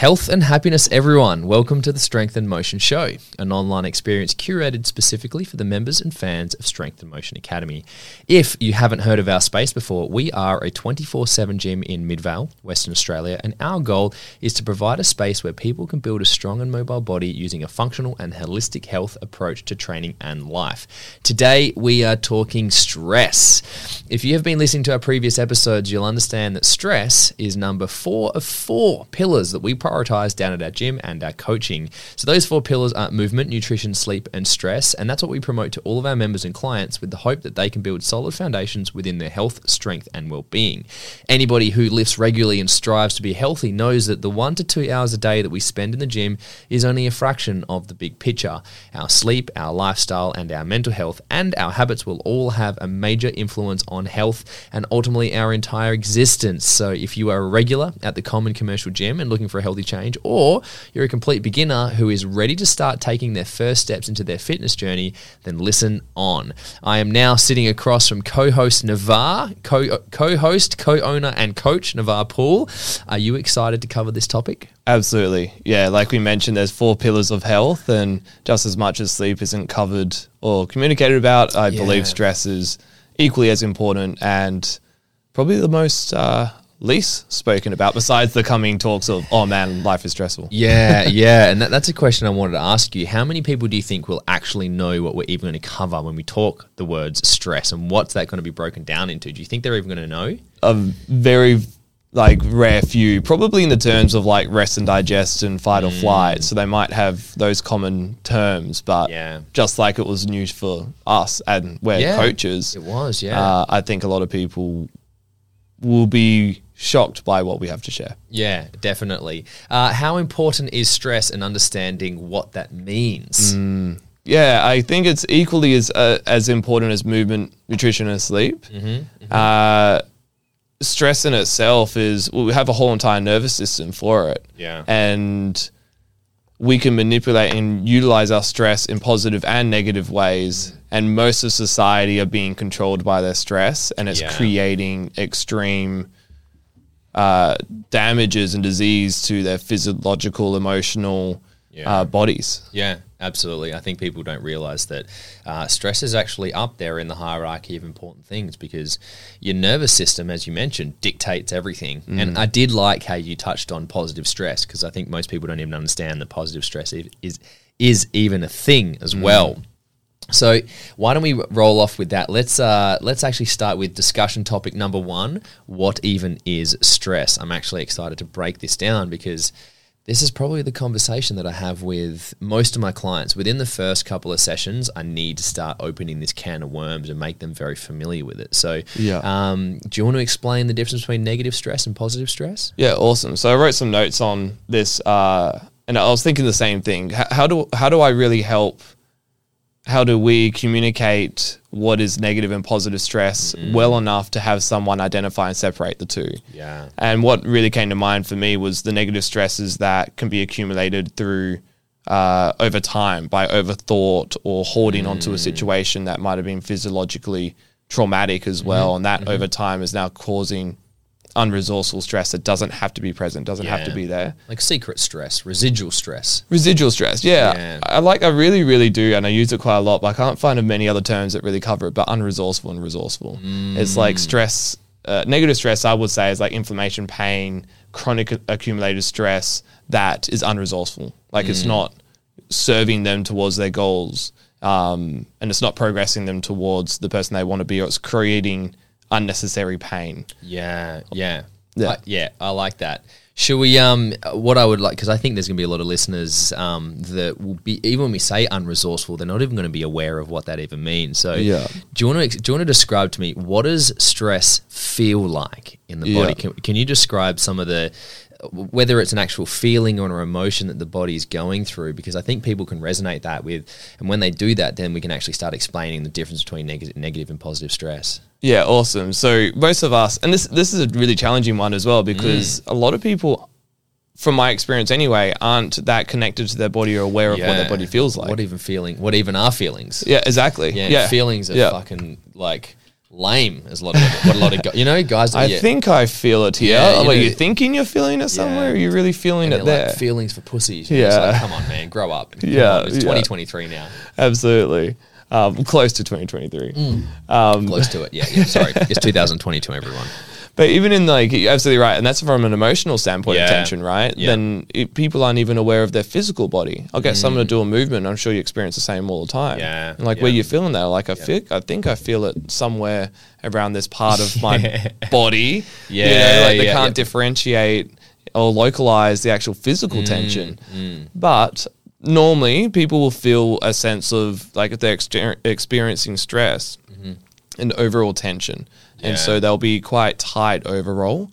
Health and happiness, everyone. Welcome to the Strength and Motion Show, an online experience curated specifically for the members and fans of Strength and Motion Academy. If you haven't heard of our space before, we are a 24 7 gym in Midvale, Western Australia, and our goal is to provide a space where people can build a strong and mobile body using a functional and holistic health approach to training and life. Today, we are talking stress. If you have been listening to our previous episodes, you'll understand that stress is number four of four pillars that we prioritize down at our gym and our coaching. So those four pillars are movement, nutrition, sleep, and stress. And that's what we promote to all of our members and clients with the hope that they can build solid foundations within their health, strength, and well-being. Anybody who lifts regularly and strives to be healthy knows that the one to two hours a day that we spend in the gym is only a fraction of the big picture. Our sleep, our lifestyle, and our mental health and our habits will all have a major influence on health and ultimately our entire existence. So if you are a regular at the common commercial gym and looking for a healthy change, or you're a complete beginner who is ready to start taking their first steps into their fitness journey, then listen on. I am now sitting across from co host Navar, co host, co owner, and coach Navar Poole. Are you excited to cover this topic? Absolutely. Yeah, like we mentioned, there's four pillars of health, and just as much as sleep isn't covered or communicated about, I yeah. believe stress is equally as important and probably the most uh, least spoken about besides the coming talks of oh man life is stressful. Yeah yeah and that, that's a question i wanted to ask you. How many people do you think will actually know what we're even going to cover when we talk the words stress and what's that going to be broken down into? Do you think they're even going to know? A very like rare few probably in the terms of like rest and digest and fight mm. or flight. So they might have those common terms but yeah. just like it was news for us and we're yeah, coaches it was yeah. uh, i think a lot of people will be shocked by what we have to share. Yeah, definitely. Uh, how important is stress and understanding what that means? Mm, yeah, I think it's equally as uh, as important as movement, nutrition, and sleep. Mm-hmm, mm-hmm. Uh, stress in itself is well, we have a whole entire nervous system for it. Yeah, and we can manipulate and utilize our stress in positive and negative ways. And most of society are being controlled by their stress, and it's yeah. creating extreme uh, damages and disease to their physiological, emotional yeah. uh, bodies. Yeah, absolutely. I think people don't realize that uh, stress is actually up there in the hierarchy of important things because your nervous system, as you mentioned, dictates everything. Mm. And I did like how you touched on positive stress because I think most people don't even understand that positive stress is is even a thing as mm. well. So why don't we roll off with that? Let's uh, let's actually start with discussion topic number one. What even is stress? I'm actually excited to break this down because this is probably the conversation that I have with most of my clients. Within the first couple of sessions, I need to start opening this can of worms and make them very familiar with it. So, yeah. Um, do you want to explain the difference between negative stress and positive stress? Yeah, awesome. So I wrote some notes on this, uh, and I was thinking the same thing. How, how do how do I really help? How do we communicate what is negative and positive stress mm. well enough to have someone identify and separate the two? Yeah. And what really came to mind for me was the negative stresses that can be accumulated through uh, over time by overthought or holding mm. onto a mm. situation that might have been physiologically traumatic as well. Mm. And that mm-hmm. over time is now causing unresourceful stress that doesn't have to be present, doesn't yeah. have to be there. Like secret stress, residual stress. Residual stress, yeah. yeah. I like, I really, really do, and I use it quite a lot, but I can't find many other terms that really cover it, but unresourceful and resourceful. Mm. It's like stress, uh, negative stress, I would say, is like inflammation, pain, chronic accumulated stress that is unresourceful. Like mm. it's not serving them towards their goals. Um, and it's not progressing them towards the person they want to be, or it's creating unnecessary pain. Yeah, yeah, yeah. I, yeah, I like that. Should we? Um, what I would like because I think there's going to be a lot of listeners um, that will be even when we say unresourceful, they're not even going to be aware of what that even means. So, yeah. do you want to do you want to describe to me what does stress feel like in the body? Can, can you describe some of the whether it's an actual feeling or an emotion that the body is going through, because I think people can resonate that with, and when they do that, then we can actually start explaining the difference between neg- negative and positive stress. Yeah, awesome. So most of us, and this this is a really challenging one as well, because mm. a lot of people, from my experience anyway, aren't that connected to their body or aware yeah. of what their body feels like. What even feeling? What even are feelings? Yeah, exactly. Yeah, yeah. feelings are yeah. fucking like lame as a lot of what a lot of you know guys. I yeah, think I feel it here. Yeah, you like you're thinking you're feeling it somewhere, or you're really feeling and it there. like feelings for pussies. you Yeah. like, come on, man, grow up. Yeah, on, it's yeah. 2023 now. Absolutely. Um, close to 2023. Mm. Um, Close to it. Yeah, yeah. Sorry, it's 2022. Everyone. But even in like, you're absolutely right, and that's from an emotional standpoint Yeah. of tension, right? Yeah. Then it, people aren't even aware of their physical body. I'll get someone to do a movement. I'm sure you experience the same all the time. Mm. Yeah, And like yeah. where you're feeling that, like I feel, I think I feel it somewhere around this part of my body. You know, Yeah, like they yeah, can't yeah. differentiate or localize the actual physical Mm, tension. But normally, people will feel a sense of like if they're exter- experiencing stress and overall tension. And so they'll be quite tight overall,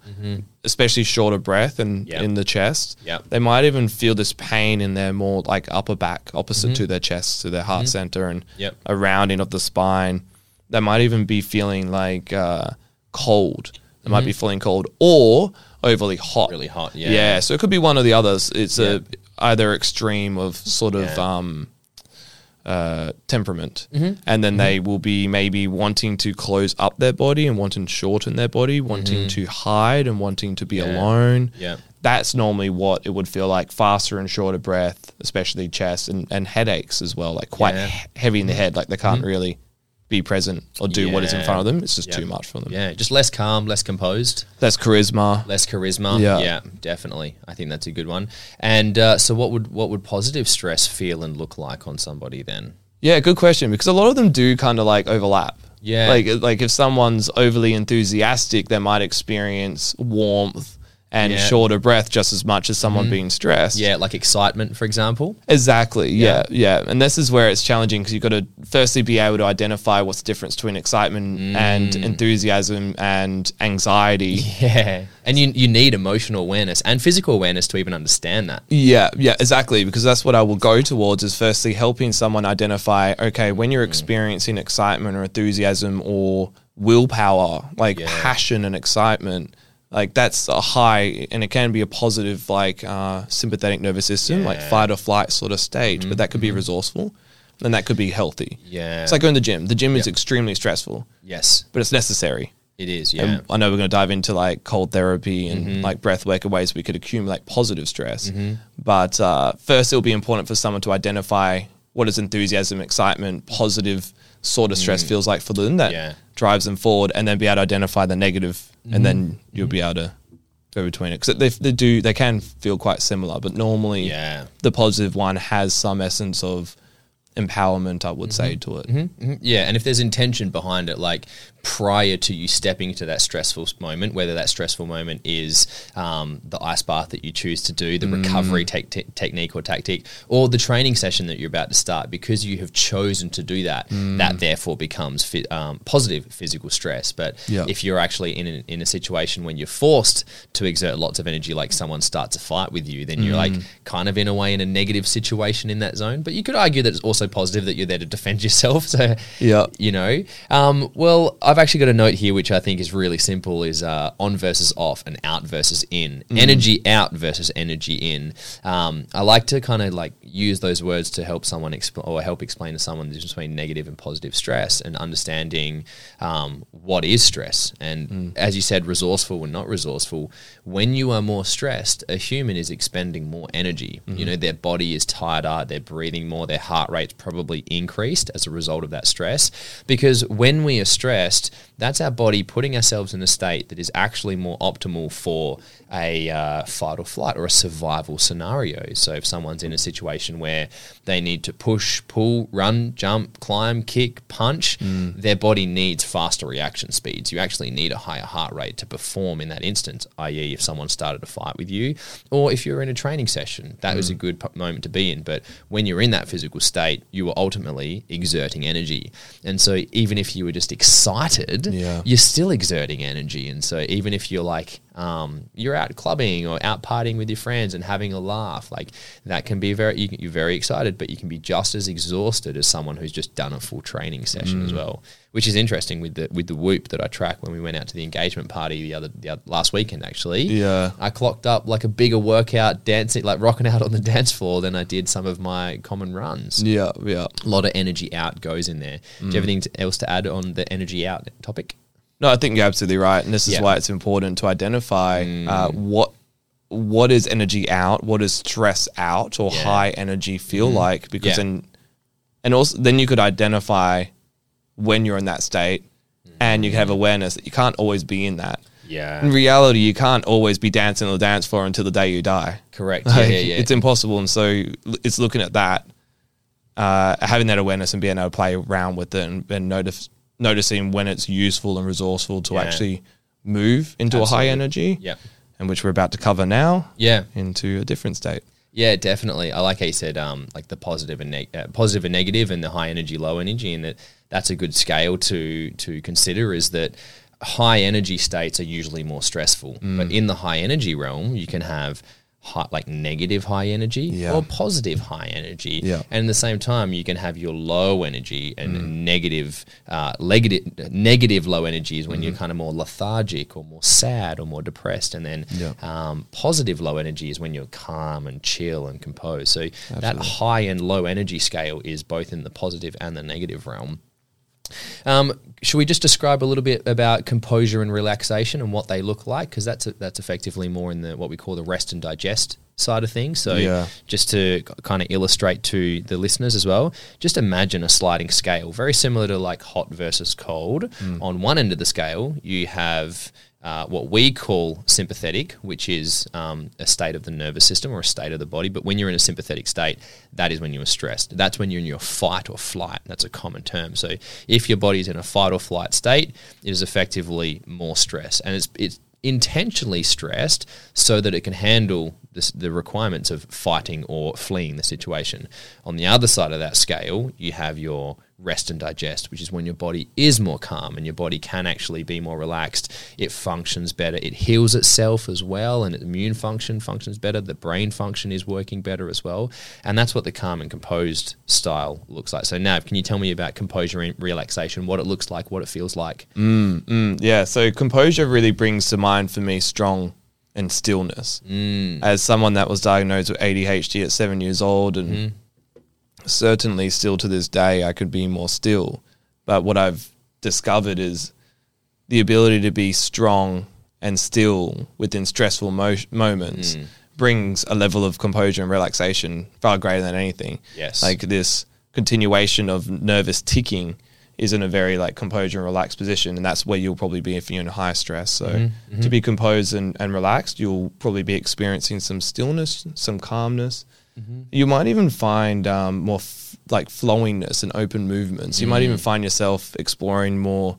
especially short of breath and Yep. in the chest. Yep. They might even feel this pain in their more like upper back, opposite to their chest, to their heart center, and Yep. a rounding of the spine. They might even be feeling like uh, cold. They might be feeling cold or overly hot. Really hot, yeah. Yeah. So it could be one or the others. It's a either extreme of sort of um, uh, temperament, Mm-hmm. and then they will be maybe wanting to close up their body and wanting to shorten their body, wanting to hide and wanting to be Mm-hmm. Yeah. alone. Yeah. That's normally what it would feel like faster and shorter breath, especially chest and, and headaches as well, like quite Yeah. he- heavy in the head, like they can't really be present or do what is in front of them. It's just Yeah. too much for them. Yeah, just less calm, less composed. That's charisma. less charisma. Yeah. Yeah, definitely. I think that's a good one. And uh, so, what would what would positive stress feel and look like on somebody then? Yeah, good question because a lot of them do kind of like overlap. Yeah. Like like if someone's overly enthusiastic, they might experience warmth and Yeah. shorter breath just as much as someone being stressed. Yeah, like excitement, for example. Exactly. Yeah. Yeah. And this is where it's challenging because you've got to firstly be able to identify what's the difference between excitement and enthusiasm and anxiety. Yeah, and you you need emotional awareness and physical awareness to even understand that. Yeah, yeah, exactly. Because that's what I will go towards is firstly helping someone identify, okay, when Mm. you're experiencing excitement or enthusiasm or willpower, like Yeah. passion and excitement, like that's a high and it can be a positive, like uh, sympathetic nervous system, like Yeah. Mm-hmm. fight or flight sort of state, but that could be resourceful and that could be healthy. Yeah. It's like going to the gym. The gym is extremely stressful, Yes, but it's necessary. it is. Yeah, And I know we're going to dive into like cold therapy and Mm-hmm. like breath work and ways we could accumulate positive stress. But uh, first, it'll be important for someone to identify what is enthusiasm, excitement, positive sort of stress feels like for them that Mm. Yeah. Drives them forward, and then be able to identify the negative, and Mm-hmm. then you'll be able to go between it because they, they do they can feel quite similar, but normally Yeah. the positive one has some essence of empowerment, I would say, to it. Mhm. Yeah, and if there's intention behind it, like prior to you stepping into that stressful moment, whether that stressful moment is um, the ice bath that you choose to do, the recovery tec- te- technique or tactic, or the training session that you're about to start, because you have chosen to do that, that therefore becomes fi- um, positive physical stress. But Yeah. if you're actually in a, in a situation when you're forced to exert lots of energy, like someone starts a fight with you, then you're like kind of in a way in a negative situation in that zone. But you could argue that it's also positive that you're there to defend yourself. So Yeah. you know. Um, well, I've actually got a note here which I think is really simple: is uh, on versus off and out versus in, energy out versus energy in. Um, I like to kind of like use those words to help someone or help explain to someone the difference between negative and positive stress and understanding um, what is stress. And as you said, resourceful and not resourceful. When you are more stressed, a human is expending more energy. You know, their body is tired out, they're breathing more, their heart rate's probably increased as a result of that stress. Because when we are stressed, that's our body putting ourselves in a state that is actually more optimal for a uh, fight or flight or a survival scenario. So if someone's in a situation where they need to push, pull, run, jump, climb, kick, punch, their body needs faster reaction speeds. You actually need a higher heart rate to perform in that instance, i.e., if someone started a fight with you, or if you're in a training session, that was a good p- moment to be in. But when you're in that physical state, you were ultimately exerting energy. And so even if you were just excited, Yeah. you're still exerting energy. And so even if you're like, um, you're out clubbing or out partying with your friends and having a laugh. Like that can be very you, you're very excited, but you can be just as exhausted as someone who's just done a full training session mm. as well. Which is interesting with the with the whoop that I track when we went out to the engagement party the other the other, last weekend. Actually, yeah, I clocked up like a bigger workout dancing, like rocking out on the dance floor than I did some of my common runs. Yeah, yeah. A lot of energy out goes in there. Mm. Do you have anything else to add on the energy out topic? No, I think you're absolutely right, and this is yeah. why it's important to identify mm. uh, what what is energy out, what is stress out, or yeah. high energy feel mm. like, because yeah. then and also then you could identify when you're in that state, mm. and you can have awareness that you can't always be in that. Yeah. In reality, you can't always be dancing on the dance floor until the day you die. Correct. Like, yeah, yeah, yeah. It's impossible, and so it's looking at that, uh, having that awareness, and being able to play around with it, and, and notice noticing when it's useful and resourceful to yeah. actually move into Absolutely. a high energy. Yeah. And which we're about to cover now. Yeah. Into a different state. Yeah, definitely. I like how you said, um, like the positive and neg- uh, positive and negative, and the high energy, low energy, and that that's a good scale to to consider. Is that high energy states are usually more stressful, mm. but in the high energy realm, you can have high, like negative high energy yeah. or positive high energy. Yeah. And at the same time, you can have your low energy and mm. negative, uh, negative, negative low energy is when mm-hmm. you're kind of more lethargic or more sad or more depressed. And then yeah. um, positive low energy is when you're calm and chill and composed. So Absolutely. that high and low energy scale is both in the positive and the negative realm. Um, should we just describe a little bit about composure and relaxation and what they look like? Because that's a, that's effectively more in the what we call the rest and digest side of things. So yeah. just to kind of illustrate to the listeners as well, just imagine a sliding scale, very similar to like hot versus cold. Mm. On one end of the scale, you have uh, what we call sympathetic, which is um, a state of the nervous system or a state of the body. But when you're in a sympathetic state, that is when you're stressed. That's when you're in your fight or flight. That's a common term. So if your body's in a fight or flight state, it is effectively more stress, and it's it's intentionally stressed so that it can handle this, the requirements of fighting or fleeing the situation. On the other side of that scale, you have your rest and digest, which is when your body is more calm and your body can actually be more relaxed. It functions better. It heals itself as well, and its immune function functions better. The brain function is working better as well. And that's what the calm and composed style looks like. So, Nav, can you tell me about composure and relaxation, what it looks like, what it feels like? Mm, mm, yeah. So, composure really brings to mind for me strong and stillness. Mm. As someone that was diagnosed with ADHD at seven years old and mm certainly still to this day, I could be more still. But what I've discovered is the ability to be strong and still within stressful mo- moments mm. brings a level of composure and relaxation far greater than anything. Yes. Like this continuation of nervous ticking is in a very like composure and relaxed position and that's where you'll probably be if you're in high stress so mm-hmm, mm-hmm. to be composed and, and relaxed you'll probably be experiencing some stillness some calmness Mm-hmm. You might even find um, more f- like flowingness and open movements. You might even mm. find yourself exploring more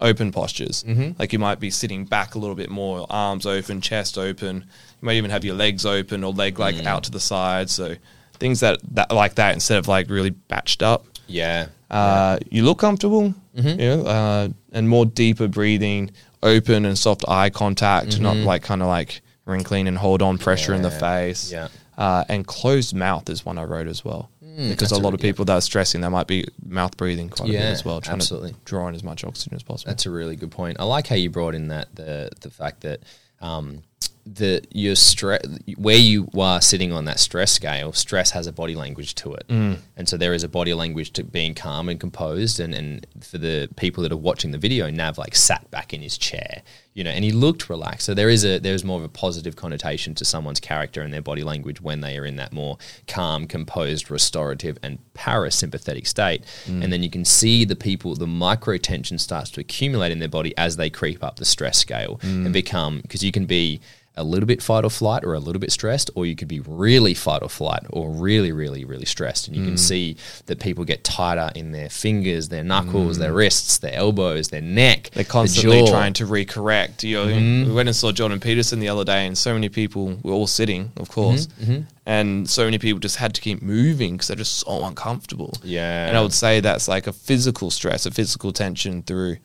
open postures. Mm-hmm. Like you might be sitting back a little bit more, arms open, chest open. You might even have your legs open or leg like mm. out to the side. So things that, that like that instead of like really batched up. Yeah. Uh, yeah. You look comfortable. Mm-hmm. You know, uh, and more deeper breathing, open and soft eye contact, mm-hmm. not like kind of like wrinkling and hold on pressure yeah. in the face. Yeah. Uh, and closed mouth is one I wrote as well. Mm, because a lot of people that are stressing, they might be mouth breathing quite yeah, a bit as well, trying absolutely. to draw in as much oxygen as possible. That's a really good point. I like how you brought in that the the fact that um, the your stress where you are sitting on that stress scale stress has a body language to it mm. and so there is a body language to being calm and composed and, and for the people that are watching the video nav like sat back in his chair you know and he looked relaxed so there is a there's more of a positive connotation to someone's character and their body language when they are in that more calm composed restorative and parasympathetic state mm. and then you can see the people the micro tension starts to accumulate in their body as they creep up the stress scale mm. and become because you can be a little bit fight or flight or a little bit stressed, or you could be really fight or flight or really, really, really stressed. And you mm. can see that people get tighter in their fingers, their knuckles, mm. their wrists, their elbows, their neck. They're constantly trying to recorrect. You know, mm. We went and saw Jordan Peterson the other day, and so many people were all sitting, of course. Mm-hmm, mm-hmm. And so many people just had to keep moving because they're just so uncomfortable. Yeah. And I would say that's like a physical stress, a physical tension through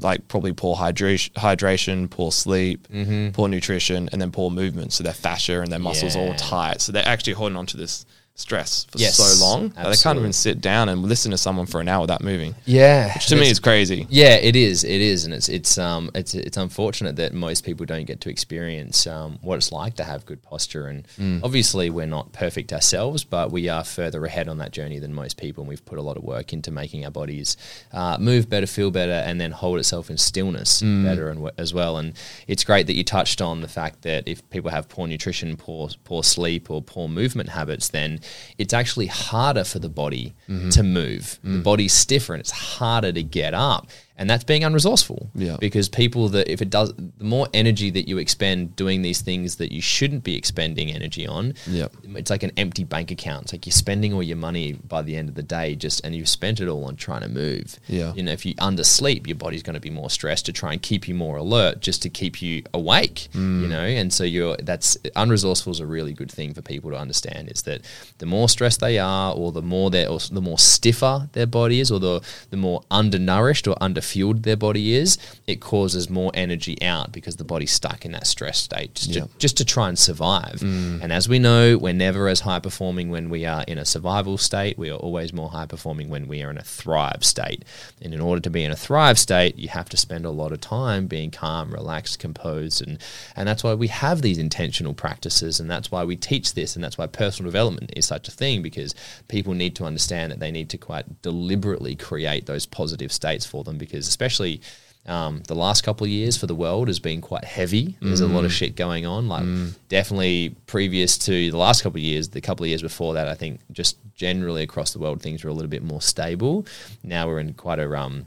like probably poor hydration, hydration poor sleep, mm-hmm. poor nutrition, and then poor movement. So their fascia and their muscles are Yeah. all tight. So they're actually holding on to this stress for Yes, so long that they can't even sit down and listen to someone for an hour without moving. Yeah, Which to me is crazy. Yeah, it is. It is, and it's it's um it's it's unfortunate that most people don't get to experience um, what it's like to have good posture. And Mm. obviously, we're not perfect ourselves, but we are further ahead on that journey than most people. And we've put a lot of work into making our bodies uh, move better, feel better, and then hold itself in stillness Mm. better and w- as well. And it's great that you touched on the fact that if people have poor nutrition, poor poor sleep, or poor movement habits, then it's actually harder for the body Mm-hmm. to move. Mm. The body's stiffer and it's harder to get up. And that's being unresourceful. Yeah. Because people that if it does the more energy that you expend doing these things that you shouldn't be expending energy on, Yep. it's like an empty bank account. It's like you're spending all your money by the end of the day just and you've spent it all on trying to move. Yeah. You know, if you undersleep, your body's going to be more stressed to try and keep you more alert just to keep you awake. Mm. You know, and so you're that's unresourceful is a really good thing for people to understand is that the more stressed they are or the more they're or the more stiffer their body is or the the more undernourished or underfueled their body is, it causes more energy out because the body's stuck in that stress state just, to, just to try and survive. Mm. And as we know, we're never as high performing when we are in a survival state. We are always more high performing when we are in a thrive state. And in order to be in a thrive state, you have to spend a lot of time being calm, relaxed, composed, and and that's why we have these intentional practices, and that's why we teach this, and that's why personal development is such a thing because people need to understand that they need to quite deliberately create those positive states for them because especially um, the last couple of years for the world has been quite heavy. There's a lot of shit going on. Like definitely previous to the last couple of years, the couple of years before that, I think just generally across the world things were a little bit more stable. Now we're in quite a um,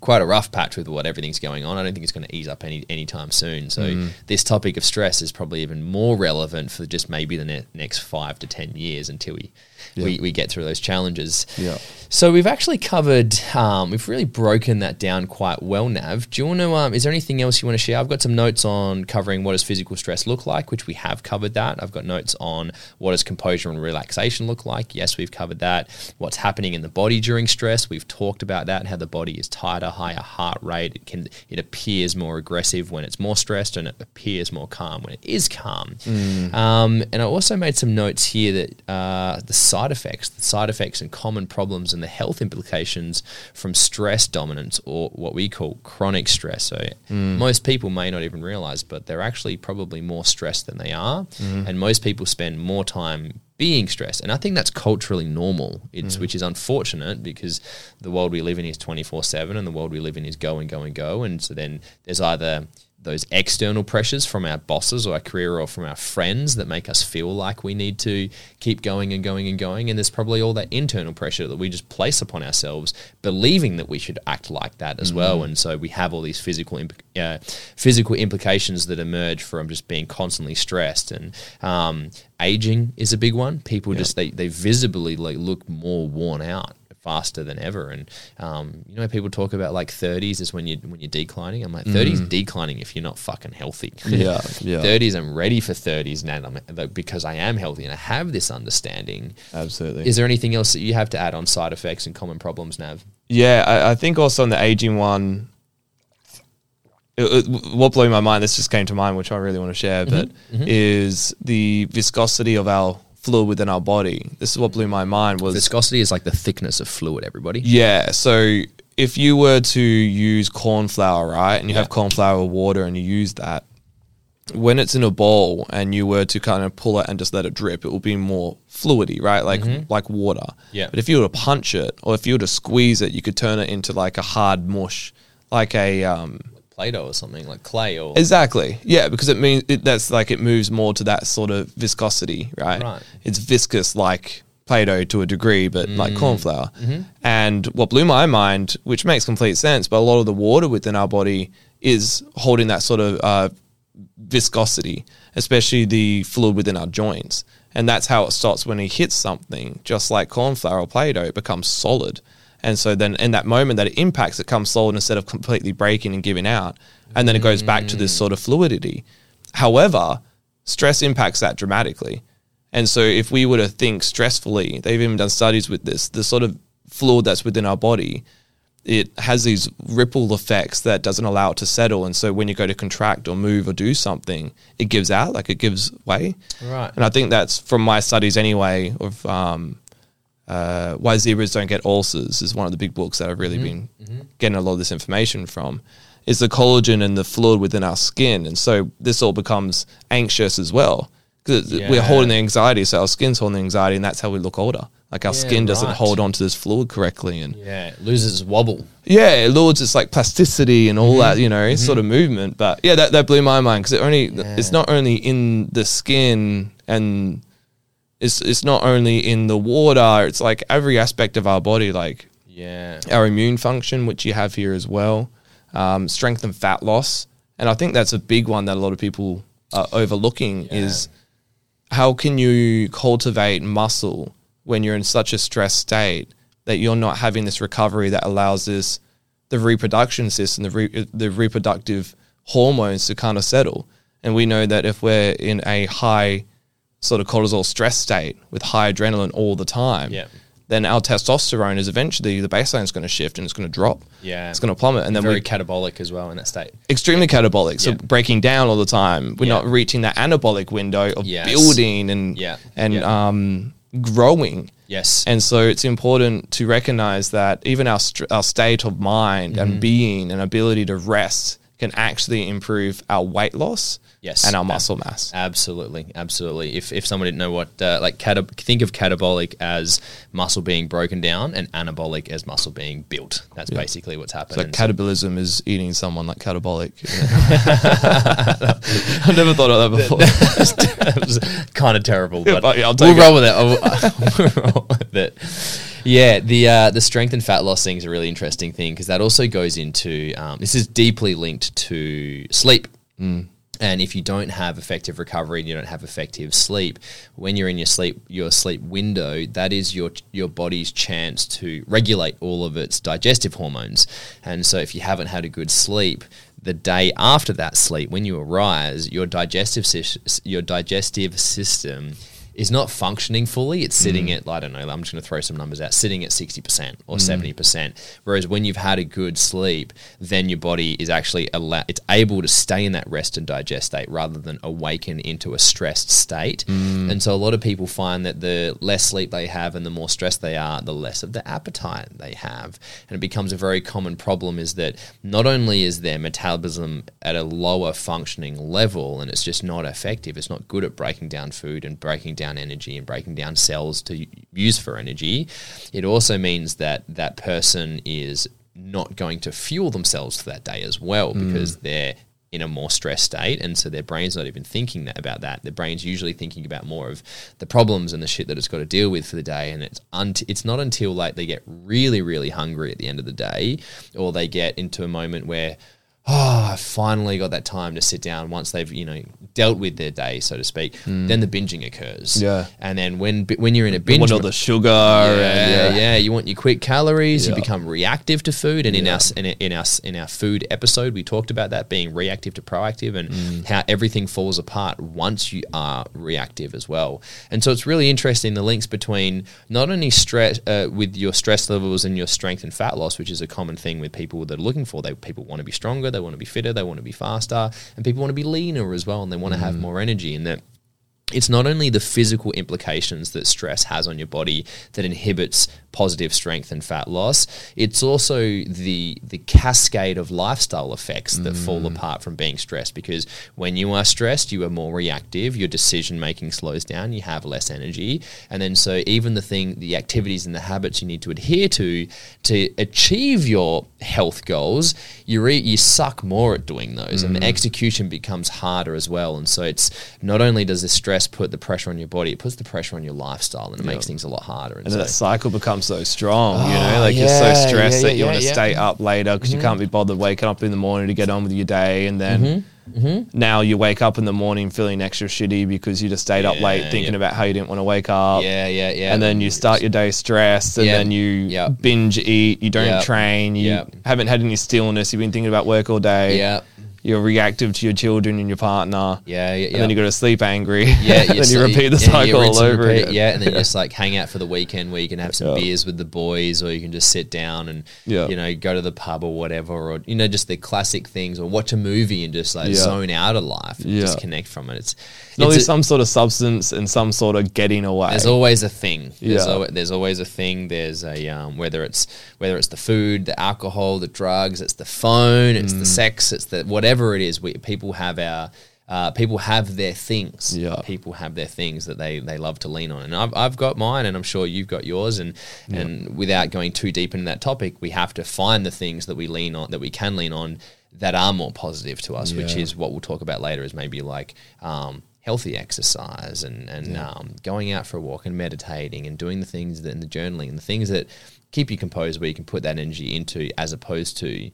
quite a rough patch with what everything's going on. I don't think it's going to ease up any anytime soon. So this topic of stress is probably even more relevant for just maybe the ne- next five to ten years until we, we we get through those challenges. Yeah. So we've actually covered, um, we've really broken that down quite well, Nav. Do you want to? Um, is there anything else you want to share? I've got some notes on covering what does physical stress look like, which we have covered that. I've got notes on what does composure and relaxation look like. Yes, we've covered that. What's happening in the body during stress? We've talked about that. and How the body is tighter, higher heart rate. It can it appears more aggressive when it's more stressed, and it appears more calm when it is calm. Um, and I also made some notes here that uh, the side effects, the side effects and common problems and the health implications from stress dominance or what we call chronic stress. So most people may not even realize, but they're actually probably more stressed than they are. And most people spend more time being stressed. And I think that's culturally normal. It's mm. which is unfortunate because the world we live in is 24/7 and the world we live in is go and go and go and so then there's either those external pressures from our bosses or our career or from our friends that make us feel like we need to keep going and going and going. And there's probably all that internal pressure that we just place upon ourselves, believing that we should act like that as well. And so we have all these physical imp- uh, physical implications that emerge from just being constantly stressed. And um, aging is a big one. People just they they visibly like look more worn out faster than ever. And um, you know, people talk about like 30s is when you when you're declining. I'm like 30s mm. declining if you're not fucking healthy. Yeah, yeah. 30s I'm ready for 30s now like, because I am healthy and I have this understanding. Absolutely. Is there anything else that you have to add on side effects and common problems, Nav? Yeah, I, I think also on the aging one, it, it- what blew my mind, this just came to mind, which I really want to share, mm-hmm. but mm-hmm. is the viscosity of our fluid within our body. This is what blew my mind was Viscosity is like the thickness of fluid. Everybody. yeah. So if you were to use corn flour, right, and you have Yeah. corn flour water and you use that, when it's in a bowl and you were to kind of pull it and just let it drip, it will be more fluidy, right? Like like water. Mm-hmm. Yeah. But if you were to punch it or if you were to squeeze it, you could turn it into like a hard mush, like a um, Play-Doh or something like clay or Exactly. Yeah, because it means it, that's like it moves more to that sort of viscosity, right? Right. It's viscous like Play-Doh to a degree, but Mm. like corn flour. Mm-hmm. And what blew my mind, which makes complete sense, but a lot of the water within our body is holding that sort of uh, viscosity, especially the fluid within our joints. And that's how it stops when it hits something, just like corn flour or Play-Doh, it becomes solid. And so then in that moment that it impacts, it comes solid instead of completely breaking and giving out. And then it goes back to this sort of fluidity. However, stress impacts that dramatically. And so if we were to think stressfully, they've even done studies with this, the sort of fluid that's within our body, it has these ripple effects that doesn't allow it to settle. And so when you go to contract or move or do something, it gives out, like it gives way. Right. And I think that's from my studies anyway of um, uh, why zebras don't get ulcers is one of the big books that I've really been getting a lot of this information from. Is the collagen and the fluid within our skin, and so this all becomes anxious as well because Yeah. we're holding the anxiety, so our skin's holding the anxiety, and that's how we look older. Like our Yeah, skin doesn't right. hold on to this fluid correctly, and Yeah, it loses wobble. yeah, it lures its like plasticity and all Mm-hmm. that, you know, sort of movement. But yeah, that, that blew my mind because it only it's not only in the skin and it's it's not only in the water. It's like every aspect of our body, like Yeah. our immune function, which you have here as well, um, strength and fat loss, and I think that's a big one that a lot of people are overlooking is how can you cultivate muscle when you're in such a stressed state that you're not having this recovery that allows this the reproduction system, the re, the reproductive hormones to kind of settle. And we know that if we're in a high sort of cortisol stress state with high adrenaline all the time, Yeah. then our testosterone is eventually the baseline is going to shift and it's going to drop. Yeah. it's going to plummet, and then Very we catabolic as well in that state. extremely catabolic. So Yeah. breaking down all the time. We're Yeah. not reaching that anabolic window of Yes. building and Yeah. and Yeah. um, growing. Yes. And so it's important to recognize that even our str- our state of mind Mm-hmm. and being and ability to rest can actually improve our weight loss Yes. and our Ab- muscle mass. Absolutely, absolutely. If, if someone didn't know what uh, like cata- think of catabolic as muscle being broken down and anabolic as muscle being built. That's basically what's happening. So happening. catabolism is eating someone like catabolic. I've never thought of that before. that was kind of terrible, but, but yeah, I'll we'll roll with it. I'll- we'll roll with it. Yeah, the uh, the strength and fat loss thing is a really interesting thing because that also goes into um, this is deeply linked to sleep. And if you don't have effective recovery and you don't have effective sleep, when you're in your sleep your sleep window, that is your your body's chance to regulate all of its digestive hormones. And so if you haven't had a good sleep, the day after that sleep, when you arise, your digestive your digestive system is not functioning fully. It's sitting mm. at I don't know. I'm just going to throw some numbers out. Sitting at sixty percent or mm. seventy percent. Whereas when you've had a good sleep, then your body is actually allow- it's able to stay in that rest and digest state rather than awaken into a stressed state. Mm. And so a lot of people find that the less sleep they have and the more stressed they are, the less of the appetite they have. And it becomes a very common problem is that not only is their metabolism at a lower functioning level and it's just not effective, it's not good at breaking down food and breaking down energy and breaking down cells to use for energy, it also means that that person is not going to fuel themselves for that day as well mm. because they're in a more stressed state and so their brain's not even thinking that about that. Their brain's usually thinking about more of the problems and the shit that it's got to deal with for the day and it's unt- it's not until like they get really really hungry at the end of the day or they get into a moment where oh I finally got that time to sit down once they've you know dealt with their day so to speak then the binging occurs Yeah. and then when when you're in a binge. You want all the sugar yeah, and yeah, You want your quick calories. You become reactive to food, and in Yeah. our in, our- in our in our food episode, we talked about that being reactive to proactive, and Mm. how everything falls apart once you are reactive as well. And so it's really interesting the links between not only stress uh, with your stress levels and your strength and fat loss, which is a common thing with people that are looking for. They people want to be stronger, they want to be fitter, they want to be faster, and people want to be leaner as well, and they want to Mm. have more energy. And that it's not only the physical implications that stress has on your body that inhibits positive strength and fat loss. It's also the the cascade of lifestyle effects that fall mm. apart from being stressed because when you are stressed you are more reactive your decision making slows down you have less energy. And then so even the thing the activities and the habits you need to adhere to to achieve your health goals you re- you suck more at doing those and the execution becomes harder as well. And so it's not only does the stress put the pressure on your body it puts the pressure on your lifestyle and it makes things a lot harder. And, And so that cycle becomes so strong, you know, Oh, like you're so stressed yeah, that you yeah, want to yeah. Mm-hmm. stay up later because you can't be bothered waking up in the morning to get on with your day. And then Mm-hmm. now you wake up in the morning feeling extra shitty because you just stayed up late thinking yeah. about how you didn't want to wake up. yeah yeah yeah And then you start your day stressed, and Yeah. then you binge eat. You don't train. You haven't had any stillness. You've been thinking about work all day. yeah you're reactive to your children and your partner. Yeah, yeah. And then you go to sleep angry. Yeah, and then you repeat the yeah, cycle all over repeat, again. Yeah, and then you just like hang out for the weekend where you can have some Yeah. beers with the boys, or you can just sit down and Yeah. you know go to the pub or whatever, or you know just the classic things, or watch a movie and just like Yeah. zone out of life, and Yeah. disconnect from it. It's, Normally it's a- some sort of substance and some sort of getting away. there's always a thing. There's, Yeah. always, there's always a thing. There's a um, whether it's whether it's the food, the alcohol, the drugs, it's the phone, it's Mm. the sex, it's the whatever it is. We people have our uh, people have their things. Yeah. People have their things that they, they love to lean on, and I've, I've got mine, and I'm sure you've got yours. And and without going too deep into that topic, we have to find the things that we lean on, that we can lean on, that are more positive to us, which is what we'll talk about later. Is maybe like um, healthy exercise and and um, going out for a walk and meditating and doing the things that, and the journaling and the things that keep you composed, where you can put that energy into, as opposed to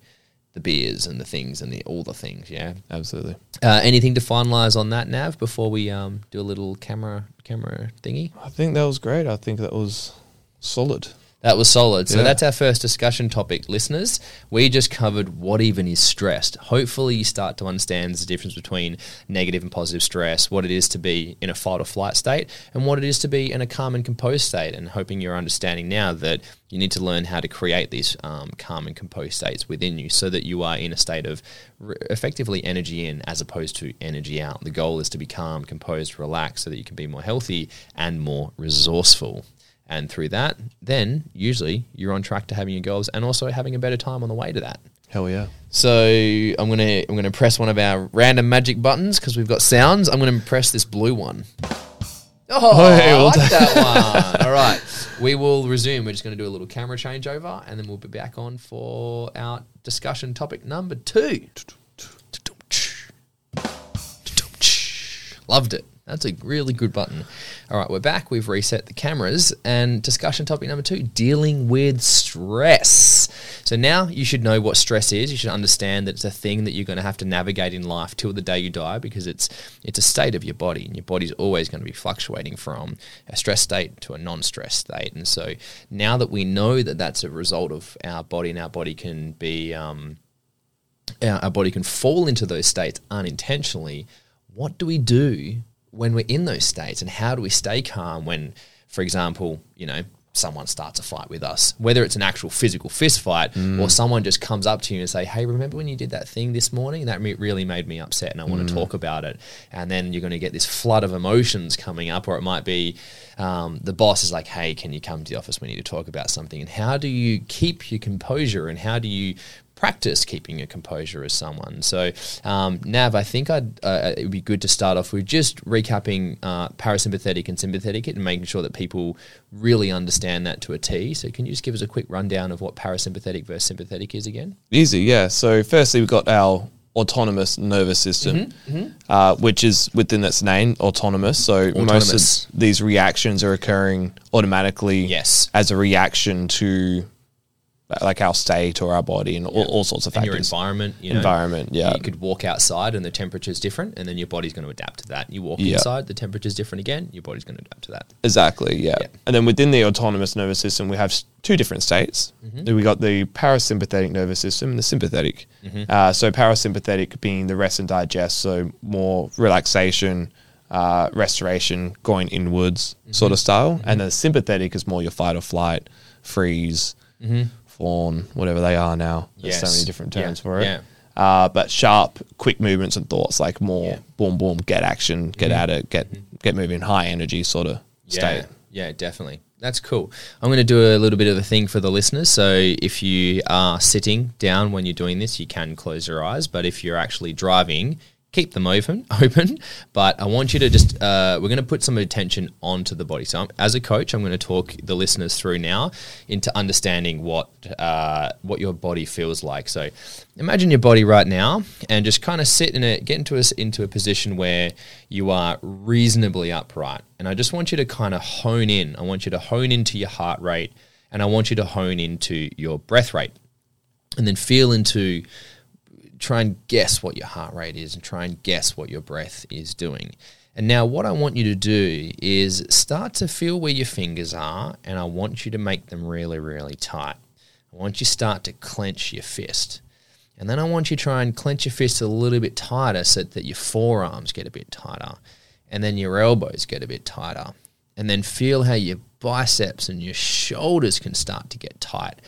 the beers and the things and the all the things. Yeah. Absolutely. Uh, anything to finalize on that, Nav, before we um, do a little camera camera thingy? I think that was great. I think that was solid. That was solid. So Yeah. that's our first discussion topic, listeners. We just covered what even is stressed. Hopefully, you start to understand the difference between negative and positive stress, what it is to be in a fight or flight state, and what it is to be in a calm and composed state. And hoping you're understanding now that you need to learn how to create these um, calm and composed states within you so that you are in a state of re- effectively energy in as opposed to energy out. The goal is to be calm, composed, relaxed so that you can be more healthy and more resourceful. And through that, then usually you're on track to having your goals and also having a better time on the way to that. Hell yeah. So I'm gonna I'm gonna press one of our random magic buttons because we've got sounds. I'm gonna press this blue one. Oh, Hey, I like that one. All right, we will resume. We're just going to do a little camera changeover, and then we'll be back on for our discussion topic number two. Loved it. That's a really good button. All right, we're back. We've reset the cameras and discussion topic number two dealing with stress. So now you should know what stress is. You should understand that it's a thing that you're going to have to navigate in life till the day you die because it's it's a state of your body and your body's always going to be fluctuating from a stress state to a non-stress state. And so now that we know that that's a result of our body and our body can be um, our, our body can fall into those states unintentionally, what do we do when we're in those states and how do we stay calm when, for example, you know, someone starts a fight with us, whether it's an actual physical fist fight or someone just comes up to you and say, "Hey, remember when you did that thing this morning? That really made me upset, and I want to talk about it." And then you're going to get this flood of emotions coming up, or it might be um, the boss is like, "Hey, can you come to the office? We need to talk about something." And how do you keep your composure, and how do you practice keeping your composure as someone. So, um, Nav, I think I'd, uh, it would be good to start off with just recapping uh, parasympathetic and sympathetic and making sure that people really understand that to a T. So, can you just give us a quick rundown of what parasympathetic versus sympathetic is again? Easy, yeah. So firstly, we've got our autonomous nervous system, Uh, which is within its name, autonomous. So Autonomous. most of these reactions are occurring automatically Yes. as a reaction to uh, like our state or our body and all, all sorts of And your factors. environment, you know, Environment, yeah. You could walk outside and the temperature is different, and then your body's going to adapt to that. You walk Yeah. inside, the temperature is different again, your body's going to adapt to that. Exactly, yeah. Yeah. And then within the autonomous nervous system, we have two different states. Mm-hmm. We got the parasympathetic nervous system and the sympathetic. Mm-hmm. Uh, so parasympathetic being the rest and digest, so more relaxation, uh, restoration, going inwards Mm-hmm. sort of style. And the sympathetic is more your fight or flight, freeze, fawn, whatever they are now. There's so Mm-hmm. Many different Yeah, terms for it. yeah. Uh, but sharp, quick movements and thoughts, like more Yeah. Mm-hmm. boom, boom, get action, get at it, get get moving, high energy sort of state. Yeah, yeah, definitely. That's cool. I'm going to do a little bit of a thing for the listeners. So if you are sitting down when you're doing this, you can close your eyes. But if you're actually driving, keep them open. Open. But I want you to just. Uh, we're going to put some attention onto the body. So I'm, as a coach, I'm going to talk the listeners through now into understanding what uh, what your body feels like. So imagine your body right now, and just kind of sit in it, get into a, into a position where you are reasonably upright. And I just want you to kind of hone in. I want you to hone into your heart rate, and I want you to hone into your breath rate, and then feel into try and guess what your heart rate is and try and guess what your breath is doing. And now, what I want you to do is start to feel where your fingers are, and I want you to make them really, really tight. I want you to start to clench your fist. And then I want you to try and clench your fist a little bit tighter so that your forearms get a bit tighter. And then your elbows get a bit tighter. And then feel how your biceps and your shoulders can start to get tight.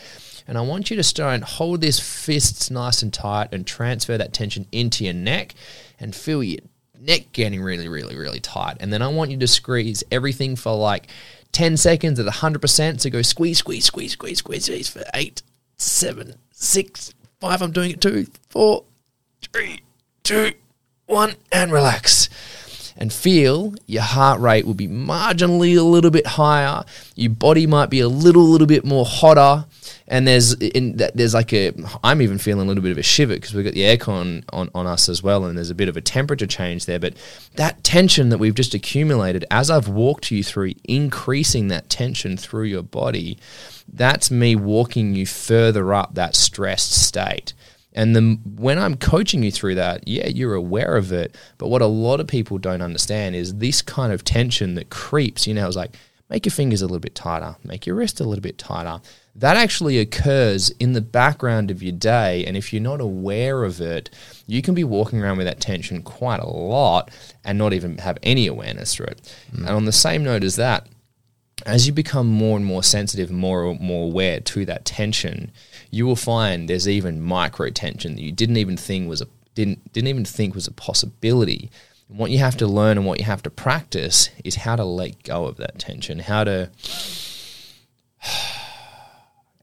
And I want you to start and hold this fists nice and tight and transfer that tension into your neck and feel your neck getting really, really, really tight. And then I want you to squeeze everything for like 10 seconds at 100%. So go squeeze, squeeze, squeeze, squeeze, squeeze, squeeze for eight, seven, six, five. I'm doing it two, four, three, two, one, and relax. And feel your heart rate will be marginally a little bit higher. Your body might be a little, little bit more hotter. And there's in there's like a I'm even feeling a little bit of a shiver because we've got the aircon on, on us as well, and there's a bit of a temperature change there. But that tension that we've just accumulated, as I've walked you through, increasing that tension through your body, that's me walking you further up that stressed state. And then when I'm coaching you through that, yeah, you're aware of it. But what a lot of people don't understand is this kind of tension that creeps, you know, it's like make your fingers a little bit tighter, make your wrist a little bit tighter that actually occurs in the background of your day. And if you're not aware of it, you can be walking around with that tension quite a lot and not even have any awareness through it. Mm. And on the same note as that, as you become more and more sensitive, more and more aware to that tension, you will find there's even micro tension that you didn't even think was a didn't didn't even think was a possibility. And what you have to learn and what you have to practice is how to let go of that tension, how to